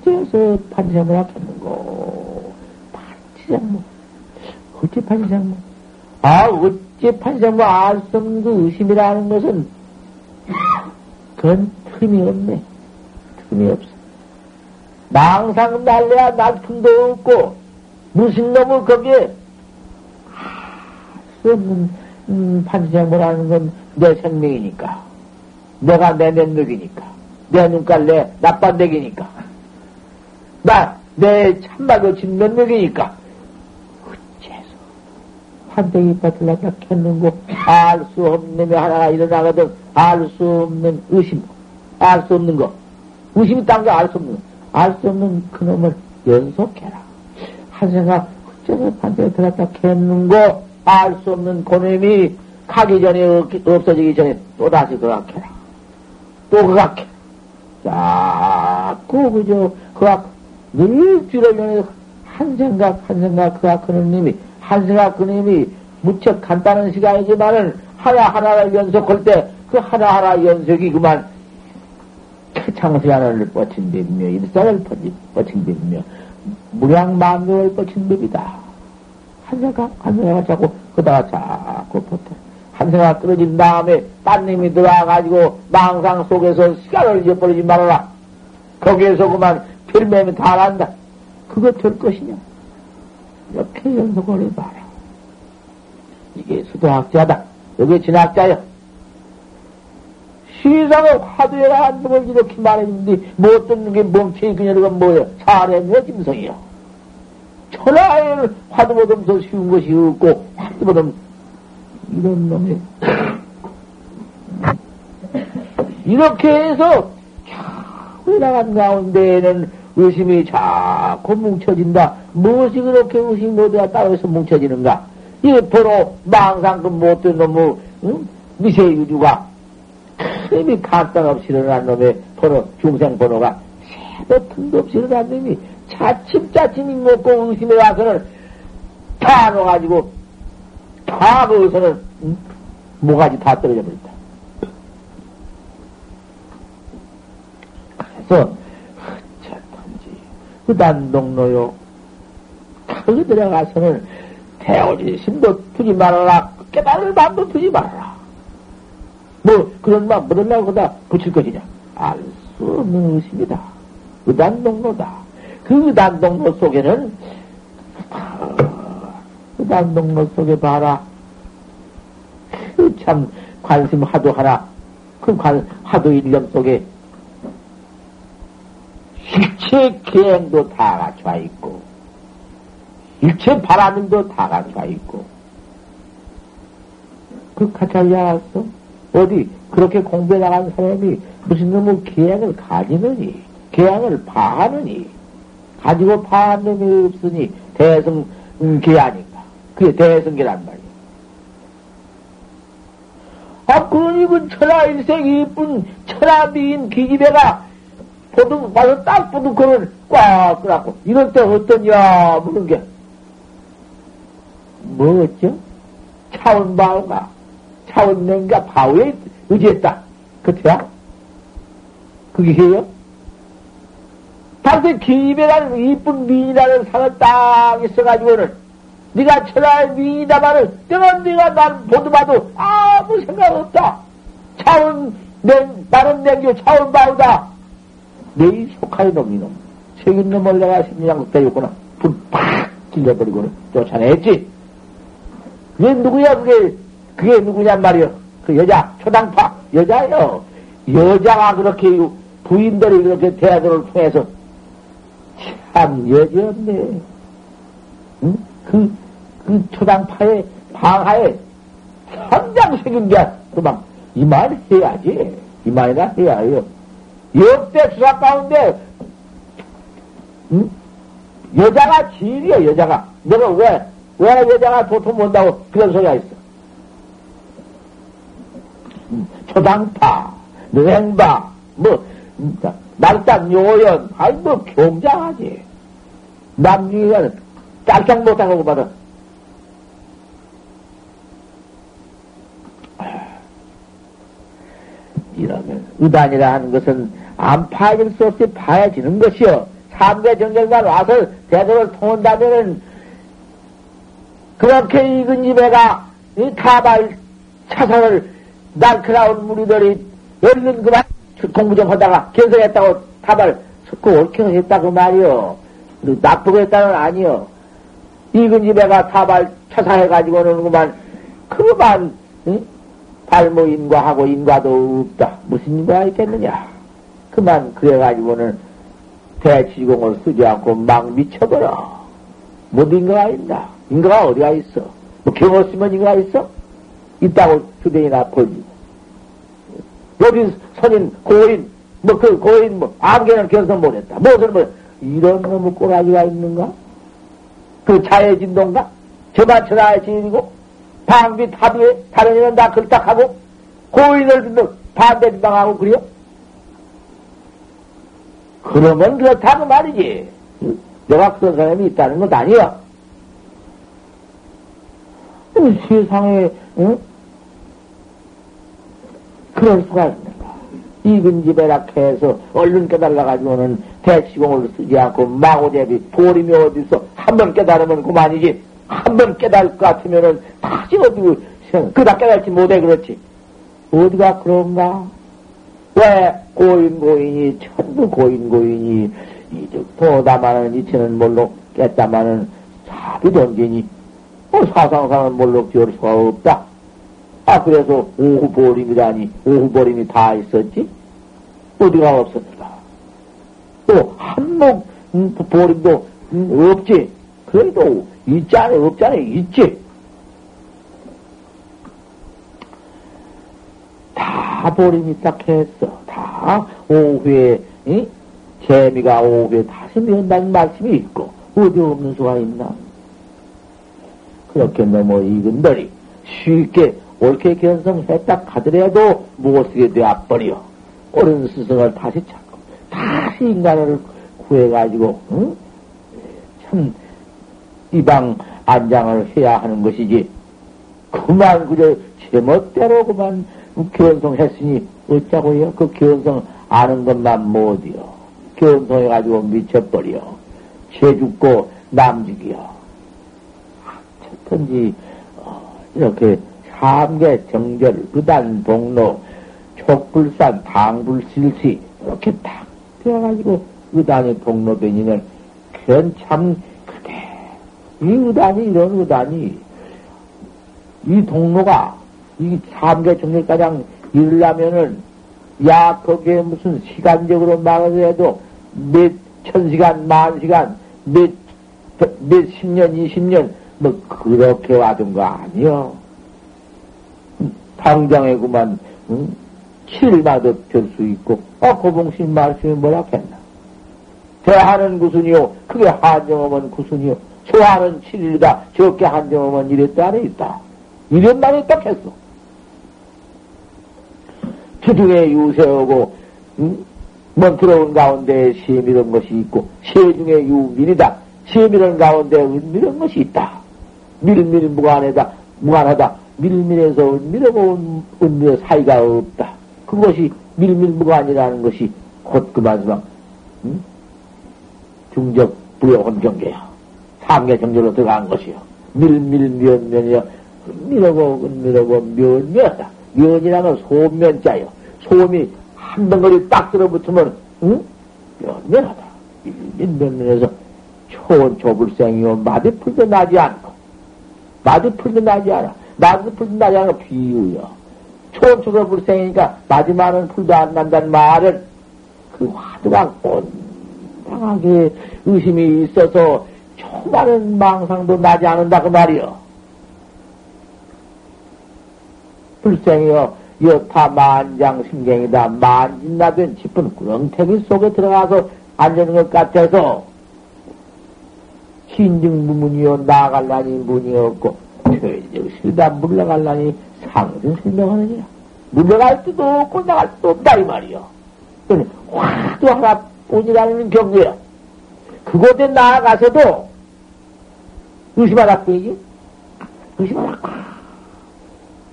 어째서 판지생물학 했는고. 판지생물. 어째 판지생물? 아, 어째 판지생물 알수 없는 그 의심이라는 것은 그건 틈이 없네. 틈이 없어. 망상 날래야 날틈도 없고, 무슨 놈을 거기에, 수 없는, 음, 판지생물하는 건 내 생명이니까. 내가 내 능력이니까. 내 눈깔 내 나빤데기니까. 나, 내 참말로 진 능력이니까. 한대기 빠틀라다 켰는고, 알 수 없는 놈이 하나가 일어나거든. 알 수 없는 의심, 알 수 없는 거. 의심이 딴게알수 없는, 알 수 없는 그놈을 연속해라. 한 생각, 어쩌서 반대에 들어갔다 겠는고, 알 수 없는 그놈이 가기 전에, 없어지기 전에 또 다시 그각해라. 또 그각해. 자꾸 그저, 그각, 늘 뒤를 면해 한 생각, 한 생각, 그각 하는 님이, 한 생각 그놈이 무척 간단한 시간이지만은, 하나하나를 연속할 때, 그 하나하나 연속이 그만 창세하나를 뻗친 법이며 일산을 뻗친 법이며 무량만경을 뻗친 법이다. 한 생각 한 생각 자꾸 그다가 자꾸 버텨. 한 생각 떨어진 다음에 딴 놈이 들어와가지고 망상 속에서 시간을 잊어버리지 말아라. 거기에서 그만 별매면 다 난다. 그거 될 것이냐? 이렇게 연속을 해봐라. 이게 수도학자다. 여기 진학자야. 화두에가 안 되면 이렇게 말했는데, 못 듣는 게 멍청이 그녀가 뭐야? 사례며 짐성이야. 천하에 화두보다 더 쉬운 것이 없고, 화두보다 이런 놈이. 이렇게 해서, 자꾸 나간 가운데에는 의심이 자꾸 뭉쳐진다. 무엇이 그렇게 의심이 모두가 따로해서 뭉쳐지는가? 이게 바로 망상 그못 듣는 놈의 응? 미세유주가 이미 각각 없이 일어난 놈의 번호, 중생 번호가 새도 틈도 없이 일어난 놈이 차츰차츰 먹고 의심해 와서는 다 넣어가지고 다 거기서는 음? 모가지 다 떨어져 버린다. 그래서 그단 동로요 그 들어가서는 대오지 심도 두지 말아라. 깨달을 마음도 두지 말아라. 뭐, 그런 마음, 뭐든다고 거다 붙일 것이냐? 알 수 없는 의심이다. 의단 동로다. 그 의단 동로 속에는, 의단 동로 속에 봐라. 그 참, 관심 하도 하나, 그 관, 하도 일념 속에 일체 계행도 다 갖춰 있고, 일체 바람도 다 갖춰 있고, 그 가찰이 알았어? 어디, 그렇게 공부해 나간 사람이 무슨 놈의 계행을 가지느니, 계행을 파하느니, 가지고 파한 놈이 없으니, 대승, 계 아닌가. 그게 대승계란 말이야. 아, 그러니 그 천하 일생 이쁜 천하 미인 기집애가 보등 와서 딱 보등 그걸 꽉 끄라고. 이럴 때 어떠냐, 무는 게. 뭐였죠? 차원바우가, 차원 냉가 바우에 의지했다. 그때야? 그게 해요? 당시 기집애라는 이쁜 미인이라는 상을 딱 있어가지고는 네가 천하의 미이다마는 내가 네가 난 보도 봐도 아무 생각 없다. 차원 냉 나는 냉교 차원 바우다. 내이 속하의 놈이 놈. 책임 놈을 내가 심리장 때렸구나. 불팍 찔려버리고는 쫓아냈지. 그게 누구야 그게 그게 누구냔 말이여. 그 여자 초당파 여자요. 여자가 그렇게 부인들이 그렇게 대화들을 통해서 참 여지없네. 응? 그, 그 초당파의 방하에 선장색인 게, 그만, 이말 해야지. 이말이나 해야 해요. 역대 수사 가운데, 응? 여자가 지일이야, 여자가. 내가 왜, 왜 여자가 도통 못다고 그런 소리가 있어. 초당파, 능행파, 뭐, 날딱 요연, 아니, 뭐, 경장하지. 남중이가 짝짝 못하고 받아. 이러면 의단이라 하는 것은 안 파질 수 없이 파야지는 것이요. 삼대 정결만 와서 대도를 통한다면은 그렇게 익은 집에가 이 타발 차선을 날카로운 무리들이 열린 그만 공부 좀 하다가 견성했다고 타발 섞고 옳게 했다고 말이요. 나쁘게 했다는 아니요. 익은 집에가 타발 차사해가지고는 그만 그만 응? 발모 인과하고 인과도 없다. 무슨 인과가 있겠느냐? 그만 그래가지고는 대치공을 쓰지 않고 막 미쳐버려. 못 인과가 있나? 인과가 어디가 있어? 뭐 경어 쓰면 인과가 있어? 있다고 주대이나 보지. 여기 선인, 고인, 뭐 그 고인 뭐 암개는 견성 못했다. 무엇을 뭐 이런 놈의 꼬라지가 있는가? 그 자의 진동가? 저만 천하의 진이고 방비 탑위에 다른 이는 다 걸딱하고 고인을 반대 비방하고 그래요? 그러면 그렇다고 말이지. 내가 그런 사람이 있다는 것 아니야. 세상에, 응? 그럴 수가 있는가. 익은 집에라 해서 얼른 깨달아가지고는 대치공을 쓰지 않고 마고제비 보림이 어디서 한 번 깨달으면 그만이지. 한 번 깨달을 것 같으면은 다시 어디, 그다 깨달지 못해 그렇지. 어디가 그런가? 왜 고인 고인이 전부 고인 고인이 이득 도다마는 이체는 몰로 깼다마는 사비 던지니 뭐 사상상은 몰로 기울 수가 없다. 아 그래서 오후 보림이라니 오후 보림이 다 있었지? 어디가 없었더라. 또 한목 음, 보림도 음, 없지. 그래도 있잖아 없잖아 있지. 다 보림이 딱 했어. 다 오후에, 이? 재미가 오후에 다시 면다는 말씀이 있고, 어디 없는 수가 있나? 그렇게 너무 이근들이 쉽게 옳게 견성했다 하더라도 무엇이게 되어버려. 옳은 스승을 다시 찾고, 다시 인간을 구해가지고, 응? 참, 이방 안장을 해야 하는 것이지. 그만 그저 제멋대로 그만 견성했으니 어쩌고요? 그 견성 아는 것만 못이요. 견성해가지고 미쳐버려. 죄 죽고 남 죽이요. 어떤지, 어, 이렇게 삼계 정절, 의단 동로, 촉불산, 당불실시, 이렇게 딱 되어가지고 의단이 동로 변이면, 그건 참, 그게, 이 의단이, 이런 의단이, 이 동로가, 이 삼계 정절가장 이르려면은, 야, 거기에 무슨 시간적으로 해도 몇 천시간, 만시간, 몇, 몇 십 년, 이십 년, 뭐, 그렇게 와둔 거 아니요. 당장에 그만, 응? 7일마도 별수 있고, 아, 고봉신 말씀이 뭐라 했나? 대하는 구순이요. 그게 한정하면 구순이요. 소하는 7일이다. 적게 한정하면 이랬다, 안에 있다. 이런 말이 딱 했어. 주중에 유세하고, 응? 먼 들어온 가운데 시미런 것이 있고, 시중에 유밀이다. 시미런 가운데 은밀한 것이 있다. 밀밀 무관하다. 무관하다. 밀밀해서 은밀하고 은밀의 사이가 없다. 그것이 밀밀 무관이라는 것이 곧 그 마지막, 응? 중적 부여 혼경계야. 삼계 정절로 들어간 것이요. 밀밀 면면이여. 은밀하고 은밀하고 면면하다. 면이라는 소면자요. 소음이 한 덩어리 딱 들어붙으면, 응? 면면하다. 밀면면에서 초원 조불생이요. 마디풀도 나지 않고. 마디풀도 나지 않아. 마디풀도 나지 않고 비유요. 초원 조불생이니까 마지막은 풀도 안 난다는 말은 그 화두가 온당하게 의심이 있어서 초많은 망상도 나지 않는다 그 말이요. 불생이요. 여타 만장심경이다. 만진나된 짚은 구렁태기 속에 들어가서 앉는 것 같아서 신증무문이요 나갈라니 문이 없고 퇴적 실다 물러갈라니 상승 실명하느니라. 물러갈 수도 없고 나갈 수도 없다 이 말이요. 그러니 화도 하나 뿐이라는 경계야. 그곳에 나아가서도 의심하라 뿐이지. 의심하라.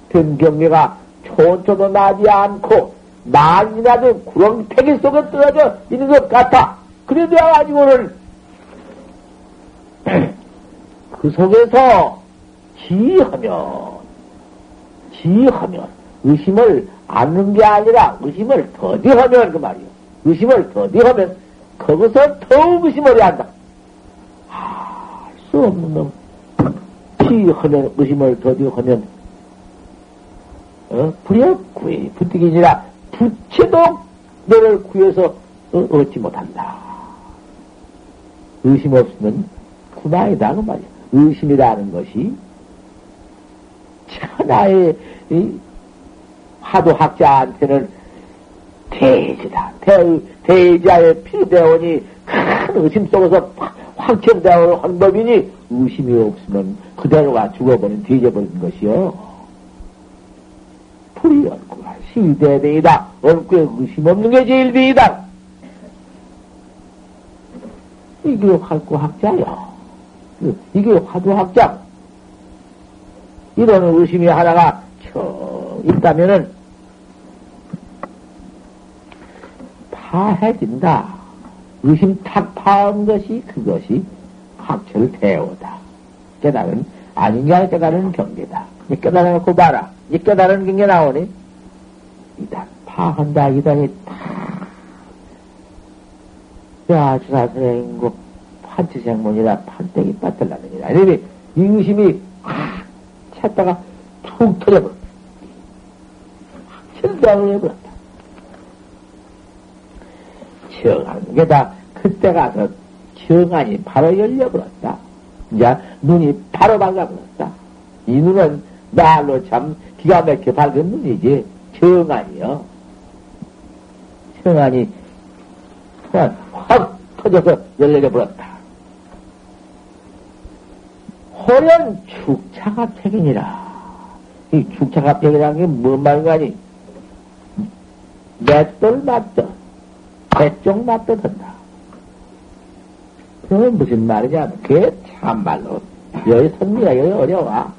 된 경계가 촌초도 나지 않고 만이라도 구렁태기 속에 떨어져 있는 것 같아. 그래 되어가지고는 그 속에서 지하면 지하면 의심을 않는 게 아니라 의심을 더디하면 그 말이요. 의심을 더디하면 거기서 더욱 의심을 해야 한다. 없는 놈. 지하면 의심을 더디하면 어? 불여 구해 부득이니라 부채도 너를 구해서 어, 얻지 못한다. 의심 없으면 구나이다 그 말이야. 의심이라는 것이 천하의 화두학자한테는 대지다. 대, 대자의 필대원이 큰 의심 속에서 확정되어 한 법이니 의심이 없으면 그대로가 죽어버린 뒤져버린 것이요. 불이 옳구가 시대대이다. 옳구에 의심 없는 게 제일 비이다. 이게 활구 학자요. 이게 화두 학자. 이런 의심이 하나가 쳐 있다면은 파해진다. 의심 탁 파한 것이 그것이 학철 대오다. 깨달은 아닌가 깨달은 경계다. 이 깨달아놓고 봐라. 이 깨달은 경계 나오니 이단 파한다 이단이 주사선생님고 판치생문이라 판때기 빠뜨라느니라. 이러니 이 의심이 확 찼다가 툭 터져버렸다. 확철대을 해버렸 다. 정한 게다 그때 가서 정안이 바로 열려버렸다. 이제 눈이 바로 밝아버렸다. 이 눈은 날로 참 기가 막혀 밝은 눈이지. 정안이요. 정안이 확 터져서 열려져 버렸다. 호련 축차가택이니라. 이 축차가택이라는 게 뭔 말인가니? 맷돌 맞 듯, 배쪽 맞듯 한다. 그건 무슨 말이냐? 그게 참말로, 여기 선미하기 어려워.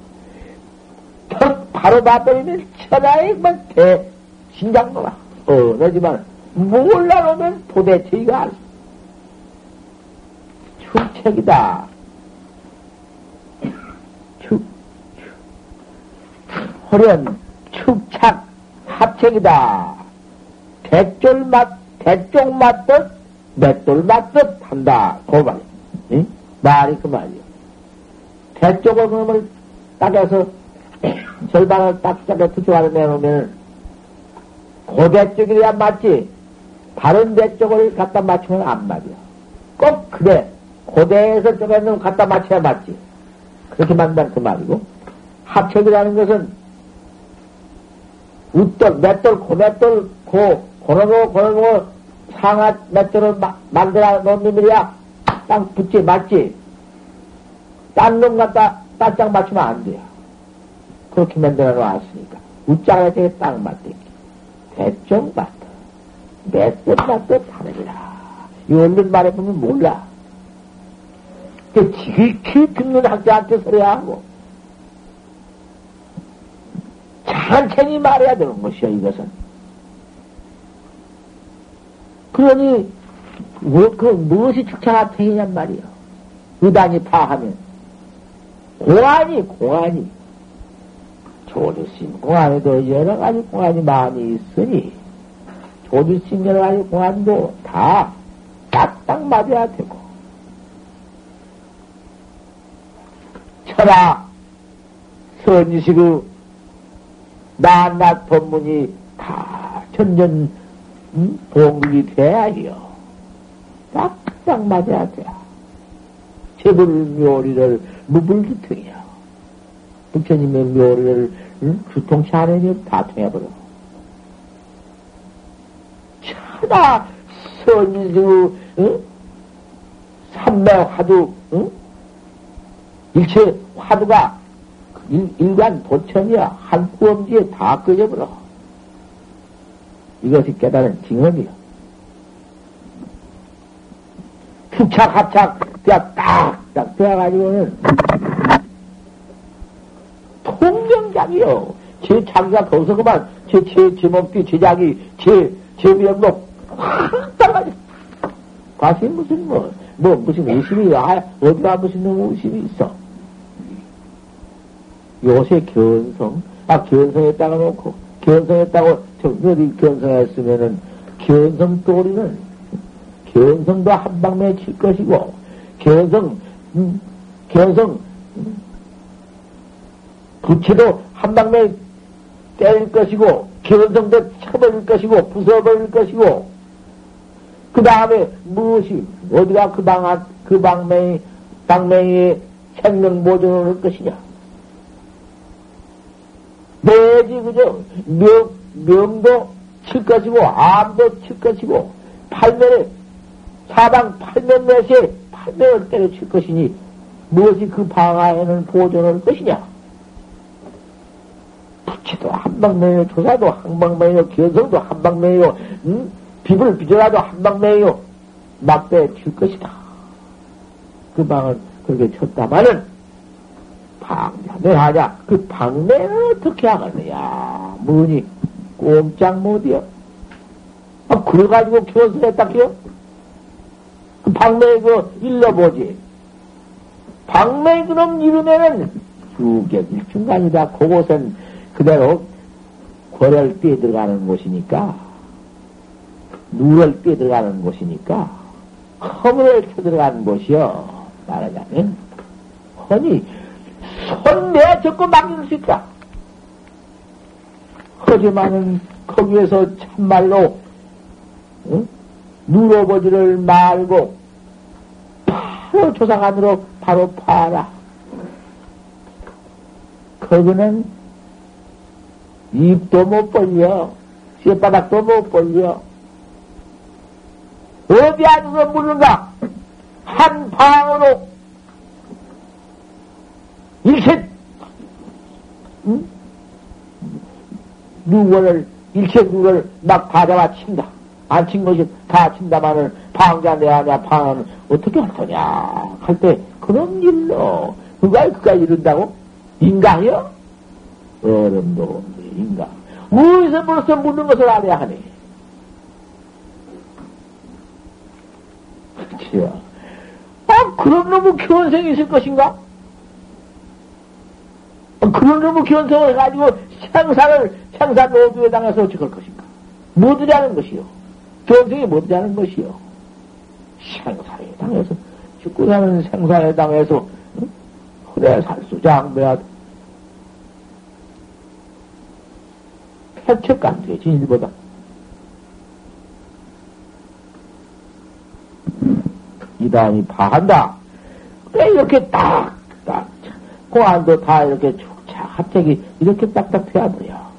턱 바로 맞버리면 천하의 뭐 대, 신장도가 어너지만 몰라놓으면 도대체 이거 알 수. 축책이다. 축, 호련 축착 합책이다. 대쫄 맛, 대쪽 맞듯, 맷돌 맞듯 한다. 그 말. 응? 말이 그 말이요. 대쪽을 그놈을 따져서 절반을 딱 짜게 투쪽하려 내놓으면 고대 쪽이야 맞지. 다른 대 쪽을 갖다 맞추면 안 맞아. 꼭 그래. 고대에서 쪼개는 갖다 맞춰야 맞지. 그렇게 만든다 그 말이고. 합책이라는 것은 웃돌, 맷돌, 고맷돌, 고, 고노고, 고노고, 상하 맷돌을 마, 만들어 놓은 놈이야. 딱 붙지, 맞지? 딴놈 갖다 딱짝 맞추면 안 돼요. 그렇게 만들어 놨으니까. 웃자가 되게 딱 맞대. 대충 맞다. 맷돌 맞듯 하느니라. 이 얼른 말해보면 몰라. 그 지극히 듣는 학자한테 소리야 하고. 천천히 말해야 되는 것이요, 이것은. 그러니, 뭐, 그, 무엇이 축창합행이냔 말이요. 의단이 파하면. 공안이, 공안이. 조주심 공안에도 여러 가지 공안이 많이 있으니, 조주심 여러 가지 공안도 다 딱딱 맞아야 되고. 천하, 선지식의 낱낱 법문이 다 전전 음? 동국이 돼야 해요. 딱딱 맞아야 돼. 제불 묘리를 무불기통이야. 부처님의 묘리를 응? 주통치 않으니 다 통해버려. 차다 선지수 응? 삼매 화두 응? 일체 화두가 일, 일관 도천이야. 한 구엄지에 다 꺼져버려. 이것이 깨달은 징언이야. 축착, 합착, 그냥 딱, 딱 되어가지고는 통경작이요. 제 자기가 거기서 그만, 제, 제, 제 몸띠, 제 자기, 제, 제 미역도 확 따라가지. 과시 무슨 뭐, 뭐, 무슨 의심이, 아, 어디가 무슨 놈 의심이 있어. 요새 견성, 아, 견성했다가 놓고, 견성했다고, 어디 견성했으면은, 견성 또리는, 견성도 한 방에 칠 것이고, 견성, 음, 견성, 음, 부채도 한 방에 때릴 것이고, 견성도 쳐버릴 것이고, 부숴버릴 것이고, 그 다음에 무엇이, 어디가 그 방, 그 방맹이, 방맹이의 생명 보존을 할 것이냐. 내지 그저 명, 명도 칠 것이고 암도 칠 것이고 팔면에 사방 팔면 내세 팔면을 때려칠 것이니 무엇이 그 방아에는 보존할 것이냐? 부치도 한방매요, 조사도 한방매요, 견성도 한방매요, 음? 비을 빚어라도 한방매요, 막대 칠 것이다. 그 방을 그렇게 쳤다마는 방자, 내 하자. 그 방매는 어떻게 하겠느냐. 뭐니, 꼼짝 못이요. 아, 그래가지고 교수했다키요? 그 방매 그 일러보지. 방매 그놈 이름에는 수객일 중간이다. 그곳은 그대로 고를 뛰어 들어가는 곳이니까, 누를 뛰어 들어가는 곳이니까, 허물을 쳐 들어가는 곳이요. 말하자면, 허니, 손 내 적고 맡길 수 있다. 하지만은 거기에서 참말로 응? 누러보지를 말고 바로 조사관으로 바로 파라. 거기는 입도 못 벌려. 쇠바닥도 못 벌려. 어디 안으로 묻는가? 한 방으로 일체, 응? 누구를, 일체 누구를 막 가져와 친다. 안 친 것이 다 친다마는 방자 내하냐, 방은 어떻게 할 거냐. 할 때, 그런 일로, 그가, 그가 이른다고? 인강이요? 어른도 없네, 인강. 무엇에 벌써 묻는 것을 알아야 하네. 그치요. 아, 그런 놈의 견생이 있을 것인가? 그런 놈의 견성을 해가지고 생사를, 생사 노두에 당해서 어찌할 것인가? 뭐들이하는 것이요. 견성이 뭐들이하는 것이요. 생사에 당해서, 죽고 사는 생사에 당해서, 응? 그래, 살수장배야. 폐척간투의 진일보다. 이단이 파한다. 왜 이렇게 딱, 딱, 공안도 다 이렇게 축 착, 합작이 이렇게 딱딱 되어버려.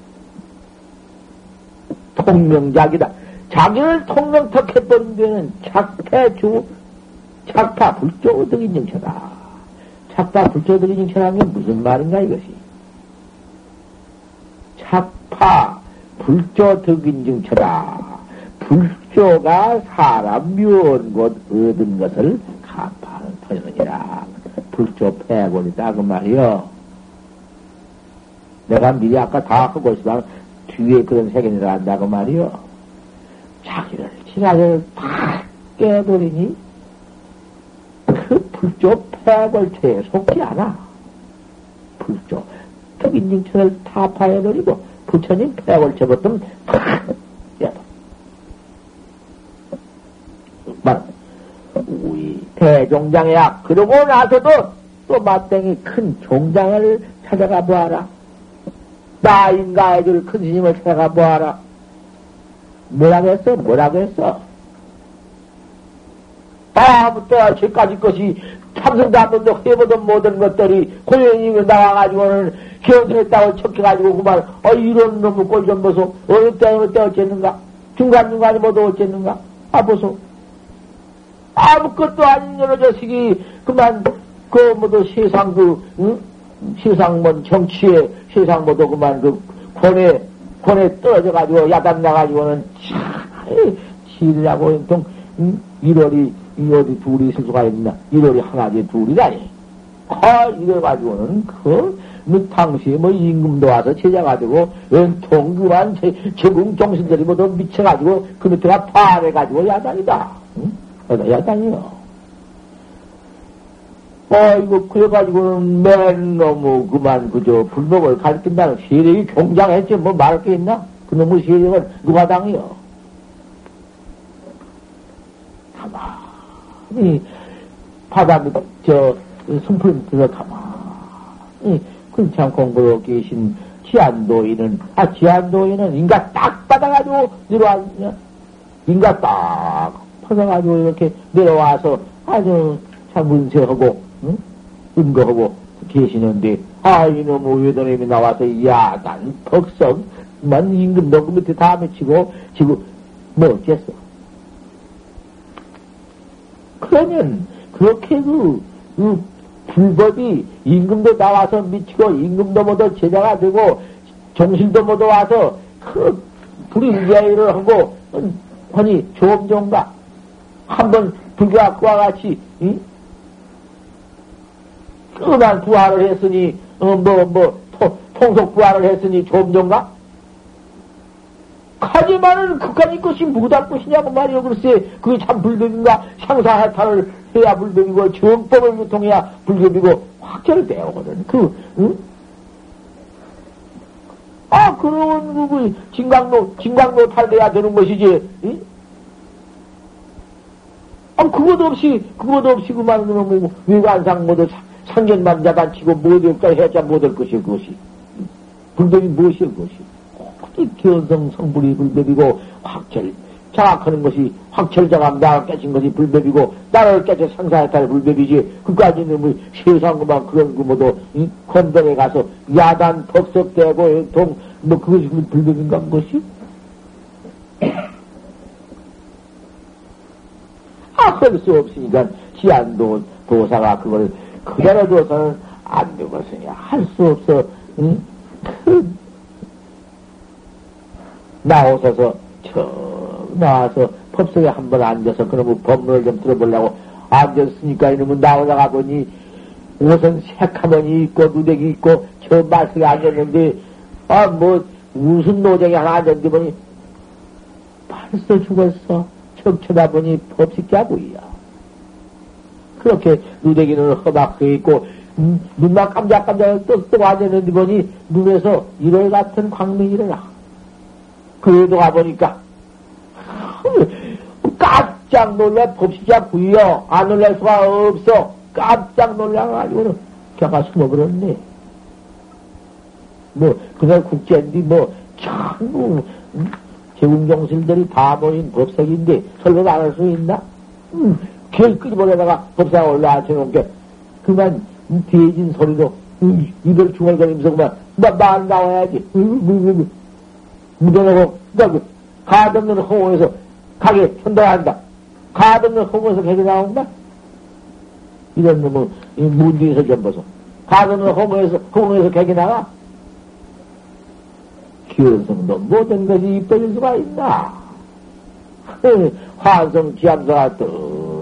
통명작이다. 자기를 통명턱 해버린 데는 착해주, 착파 불조득인 정처다. 착파 불조득인 정처라는 게 무슨 말인가 이것이. 착파 불조득인 정처다. 불조가 사람 묘한 곳 얻은 것을 간파하는 터전이라. 불조 패곤이다 그 말이요. 내가 미리 아까 다 하고 있으면 뒤에 그런 세계를 한다고 말이요. 자기를 지나를 다 깨버리니 그 불조 패골체에 속지 않아. 불조 특인증천을 타파해버리고 부처님 패골체부터 탁 깨버. 말 우리 대종장이야. 그러고 나서도 또 맞땡이 큰 종장을 찾아가 보아라. 나인가 해줄 큰 스님을 찾아가 보아라. 뭐라고 했어? 뭐라고 했어? 다음부터 지까지 것이 참선도 한 번도 해보던 모든 것들이 고연히 나와가지고는 견성했다고 척해가지고 그만 어 이런 놈의 꼴좀 보소 어느 때 어느 때 어쨌는가 중간중간에 뭐도 어쨌는가 아 보소 아무것도 아닌 여러 자식이 그만 그 뭐도 세상 그 응? 세상 뭐 정치에 세상 뭐도 그만 그 권에 권에 떨어져 가지고 야단 나 가지고는 참 지리라고 인통 응? 1월이 이 어디 둘이 있을 수가 있나 1월이 하나지 둘이라니 아 이래 가지고는 그뭐 당시에 뭐 임금도 와서 찾아가지고 연통 그만 제국 정신들이 모두 미쳐가지고 그 밑에가 파래가지고 야단이다. 응? 야단이요. 어, 이거, 그래가지고는 맨 너무 그만 그저 불법을 가르친다는 세력이 경장했지 뭐 말할 게 있나? 그 놈의 세력은 누가 당이요? 가만히 바다 밑, 저, 숨풀 밑에서 가만히 그참 공부로 계신 지안도인은, 아, 지안도인은 인가 딱 받아가지고 내려와, 인가 딱 받아가지고 이렇게 내려와서 아주 참 문세하고, 응? 은거하고 계시는데, 아, 이놈의 외도님이 나와서 야단, 벅석, 만 임금 너그 밑에 다 맺히고, 지금, 뭐 어쨌어? 그러면, 그렇게 그, 그, 불법이 임금도 나와서 미치고, 임금도 모두 제자가 되고, 정신도 모두 와서, 그, 불인자의를 하고, 아니, 좀 좋은가? 한번 불교학과 같이, 응? 그만 부활을 했으니, 어, 뭐, 뭐, 토, 통속 부활을 했으니 좀 좋은가? 하지만은 그까지 것이 무달 것이냐고 말이요. 글쎄, 그게 참 불법인가? 상사해탈을 해야 불법이고, 정법을 유통해야 불법이고, 확철되거든. 그, 응? 아, 그런, 그, 진강로, 진강로 탈돼야 되는 것이지, 응? 아, 그것도 없이, 그것도 없이 그만, 뭐, 외관상 모두 상견만 자단치고 뭐될까 해야 못할 것이 그것이. 불법이 무엇일 것이. 이 견성 성불이 불법이고, 확철, 장악하는 것이, 확철장악 나를 깨친 것이 불법이고, 나를 깨쳐 상사했다는 불법이지, 그까지는 뭐, 세상 그만 그런 그 뭐도, 이 건동에 가서 야단 덕석대고, 동, 뭐, 그것이 불법인가, 그것이? 아, 할수 없으니까, 시안도 도사가 그걸 그대로 둬서는 안 되겠으니, 할 수 없어, 응? 그, 나오셔서, 저, 나와서 법석에 한 번 앉아서 그놈의 법문을 좀 들어보려고 앉았으니까 이놈은 나오다가 보니 옷은 새카머니 있고 누대기 있고 저 말석에 앉았는데, 아, 뭐, 무슨 노정이 하나 앉았는데 보니 벌써 죽었어. 척 쳐다 보니 법식자고이야. 그렇게 누대기는 허박해 있고 음, 눈만 깜짝깜짝 떡떡 와졌는데 보니 눈에서 일월 같은 광명이 일어나. 그래도 가보니까 깜짝 놀라 법시자 구여 안 놀랄 수가 없어. 깜짝 놀라가지고는 걔가 숨어버렸네. 뭐, 그날 국제인데 뭐, 참, 음, 제국종실들이 다 모인 법석인데 설명 안할 수 있나? 음, 길 끄집어내다가 법사가 올라앉혀놓은 게. 그만 대진 음, 입을 중얼거리면서 그만 나, 말 나와야지. 묻어놓고 그 가없는 허공에서 가게 현도한다. 가없는 허공에서 가게 나온다? 이런 놈은 문중에서 좀 벗어. 가없는 허공에서 허공에서 가게 나가 기원성도 모든 것이 입버릴 수가 있나? 환성 지암사가 떡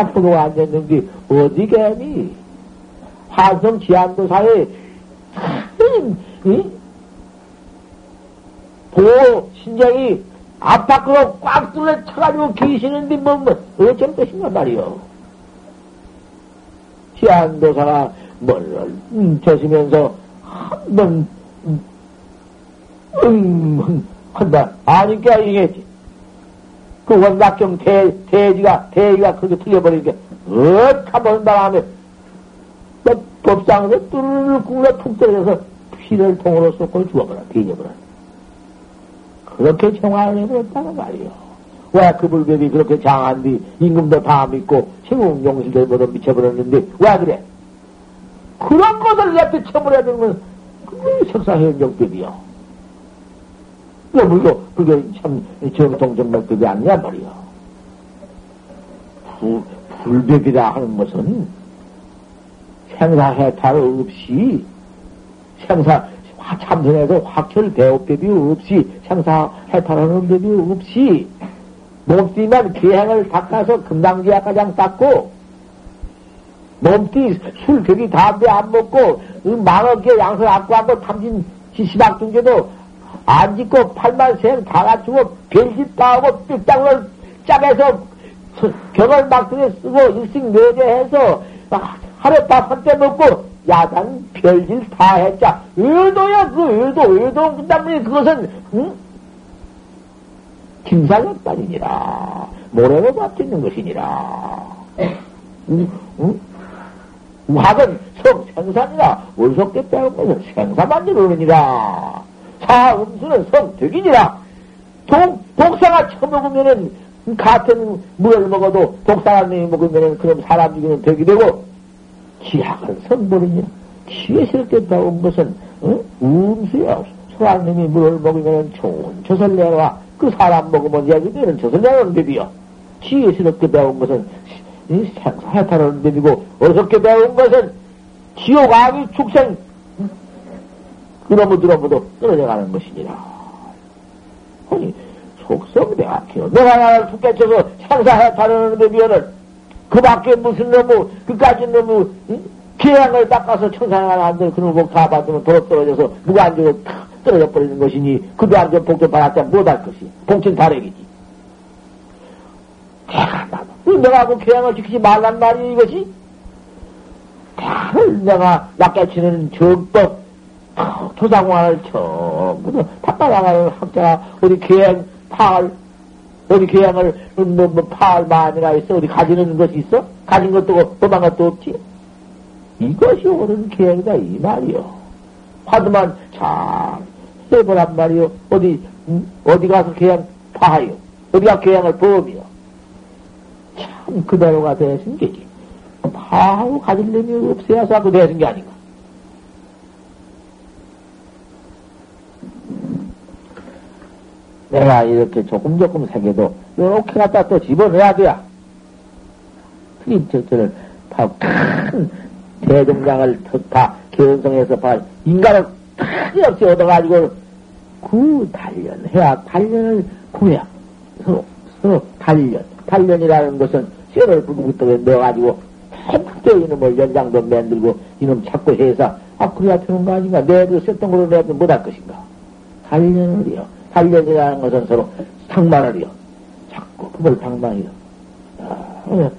샤프로 앉았는데 어디 개니 환성 지암도사에 보호 신장이 앞밖으로 꽉 뚫려 쳐가지고 계시는데 뭐, 뭐 어쩔 것인가 말이요. 지안도사가 뭘 음, 저시면서 한번 음, 음, 한다. 아니까 이게지. 그 원각경 대, 대지가, 대지가 그렇게 틀려버리니까, 엇! 한번 바람에, 뭐, 법상에서 뚜르르 굴러 툭 떨어져서 피를 통으로 쏟고 죽어버려, 비녀버려. 그렇게 정화를 해버렸다는 말이요. 왜 그 불법이 그렇게 장한 뒤 임금도 다 믿고 최고 용실들보다 미쳐버렸는데 왜 그래? 그런 것을 내한테 쳐버려야 되는 건 그게 석사현정법이요. 그 물도 그게 참 정통정맥법이 아니냐 말이야. 부, 불법이라 하는 것은 생사해탈 없이 생사 참선에도 확철 대업법이 없이 생사해탈하는 법이 없이 몸띠만 기행을 닦아서 금당지야 가장 닦고 몸띠 술, 격이 담배 안 먹고 망어게 양서 안고 한번 탐진 지시박중제도 안 짓고 팔만 셈다 갖추고 별짓 다 하고 삐땅을 짜매서 경을 막등에 쓰고 일식 내제해서 하루 밥한때 먹고 야단 별짓 다 했자 의도야 그 의도 의도 때문에 그것은 응? 김사역단이니라 모래로 받치는 것이니라 응? 응? 우학은 성 생산이라 원속계 빼온 것은 생사만 이루느니라 사음수는 성득이니라. 독, 독사가 처먹으면은, 같은 물을 먹어도 독사가 먹으면은 그럼 사람 죽이는 덕이 되고, 지학은 성버리니라. 지혜스럽게 배운 것은, 어? 음수야. 소랑님이 물을 먹으면 좋은 젖을 내와. 그 사람 먹으면 얘기되는 젖을 내는 법이요. 지혜스럽게 배운 것은 해탈하는 법이고, 어렵게 배운 것은 지옥 악의 축생, 들어보도 떨어져 가는 것이니라. 아니, 속성 내가 나를 툭 깨쳐서 상사해 타는 놈이면은 그 밖에 무슨 놈의, 그까지 놈의, 응? 기량을 닦아서 청산을 안들 그런 복다 받으면 도로 떨어져서 무관적으로 떨어져 버리는 것이니 그도 안전 복도 받았자 못할 것이. 봉ችን 다르기지. 내가 그 계양을 지키지 말란 말이 이것이? 다를 내가 낚아치는 정법, 토상화를 전부 다 닦아나가는 학자가 어디 계양 파을, 어디 계양을, 뭐, 뭐, 파을 많이가 있어? 어디 가지는 것이 있어? 가진 것도 없고, 도망 것도 없지? 이것이 옳은 계양이다, 이 말이요. 화두만 잘 해보란 말이요. 어디, 음? 어디 가서 계양 파하요. 어디가 계양을 범이요. 참, 그대로가 되신 게지. 파하고 가질 놈이 없어야서 그 되신 게 아닌가. 내가 이렇게 조금 조금 새겨도 이렇게 갖다 또 집어넣어야 돼야. 특히 저는 큰 대종장을 다 개원성에서 봐 인간을 크게 없이 얻어가지고 그 단련, 해야 단련을 구해야 서로 서로 단련, 단련이라는 것은 쇠를 불구떡에 넣어가지고 핵도 이놈을 연장도 만들고 이놈 자꾸 해서 아 그래야 되는 거 아닌가 내도 걸로 내도 못할 것인가 단련을요. 단련이라는 것은 서로 상만을요. 자꾸 그걸 방망이요. 아,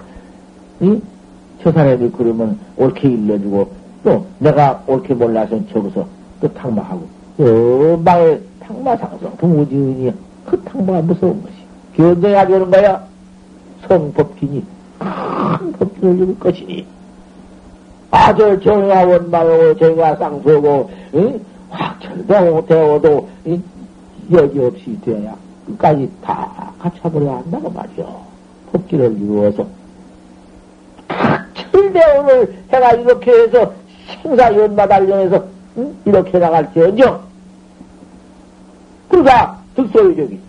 이저 사람이 그러면 옳게 일러주고 또 내가 옳게 몰라서 저기서 또 탕마하고 어마의 탕마상성 부무지은이 그 탕마가 무서운 것이 견뎌야 되는 거야 성법기니 큰 법기를 이룰 것이니 아저 정야 원마요 정야 쌍수고 응? 확철되고 되어도 여지 없이 되어야 끝까지 다 갖춰버려야 한다고 말이요 법기를 이루어서 철대오를 해가 이렇게 해서 생사 연마 달령해서 응? 이렇게 나갈지언정 그러다 득소유적이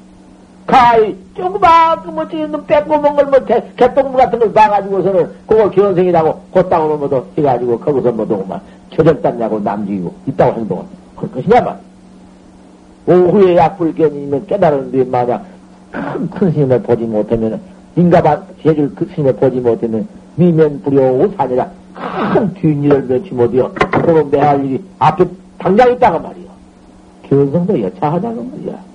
가히 조그마한 뭐지는 빼꼼한 걸 못해 개똥물 같은 걸 봐가지고서는 그걸 기원생이라고 곧땅으로 뭐도 해가지고 거기서 뭐도 막 처절단냐고 남기고 있다고 행동을 그럴 것이냐만 오후에 약불 견이면 깨달은 뒤에 만약 큰, 큰 스님을 보지 못하면 인가반 제줄 그 스님을 보지 못하면 미면 불효 사내라 큰 뒷일을 면치 못이요. 그럼 내할 일이 앞에 당장 있다가 말이요. 견성도 여차하다고 말이야.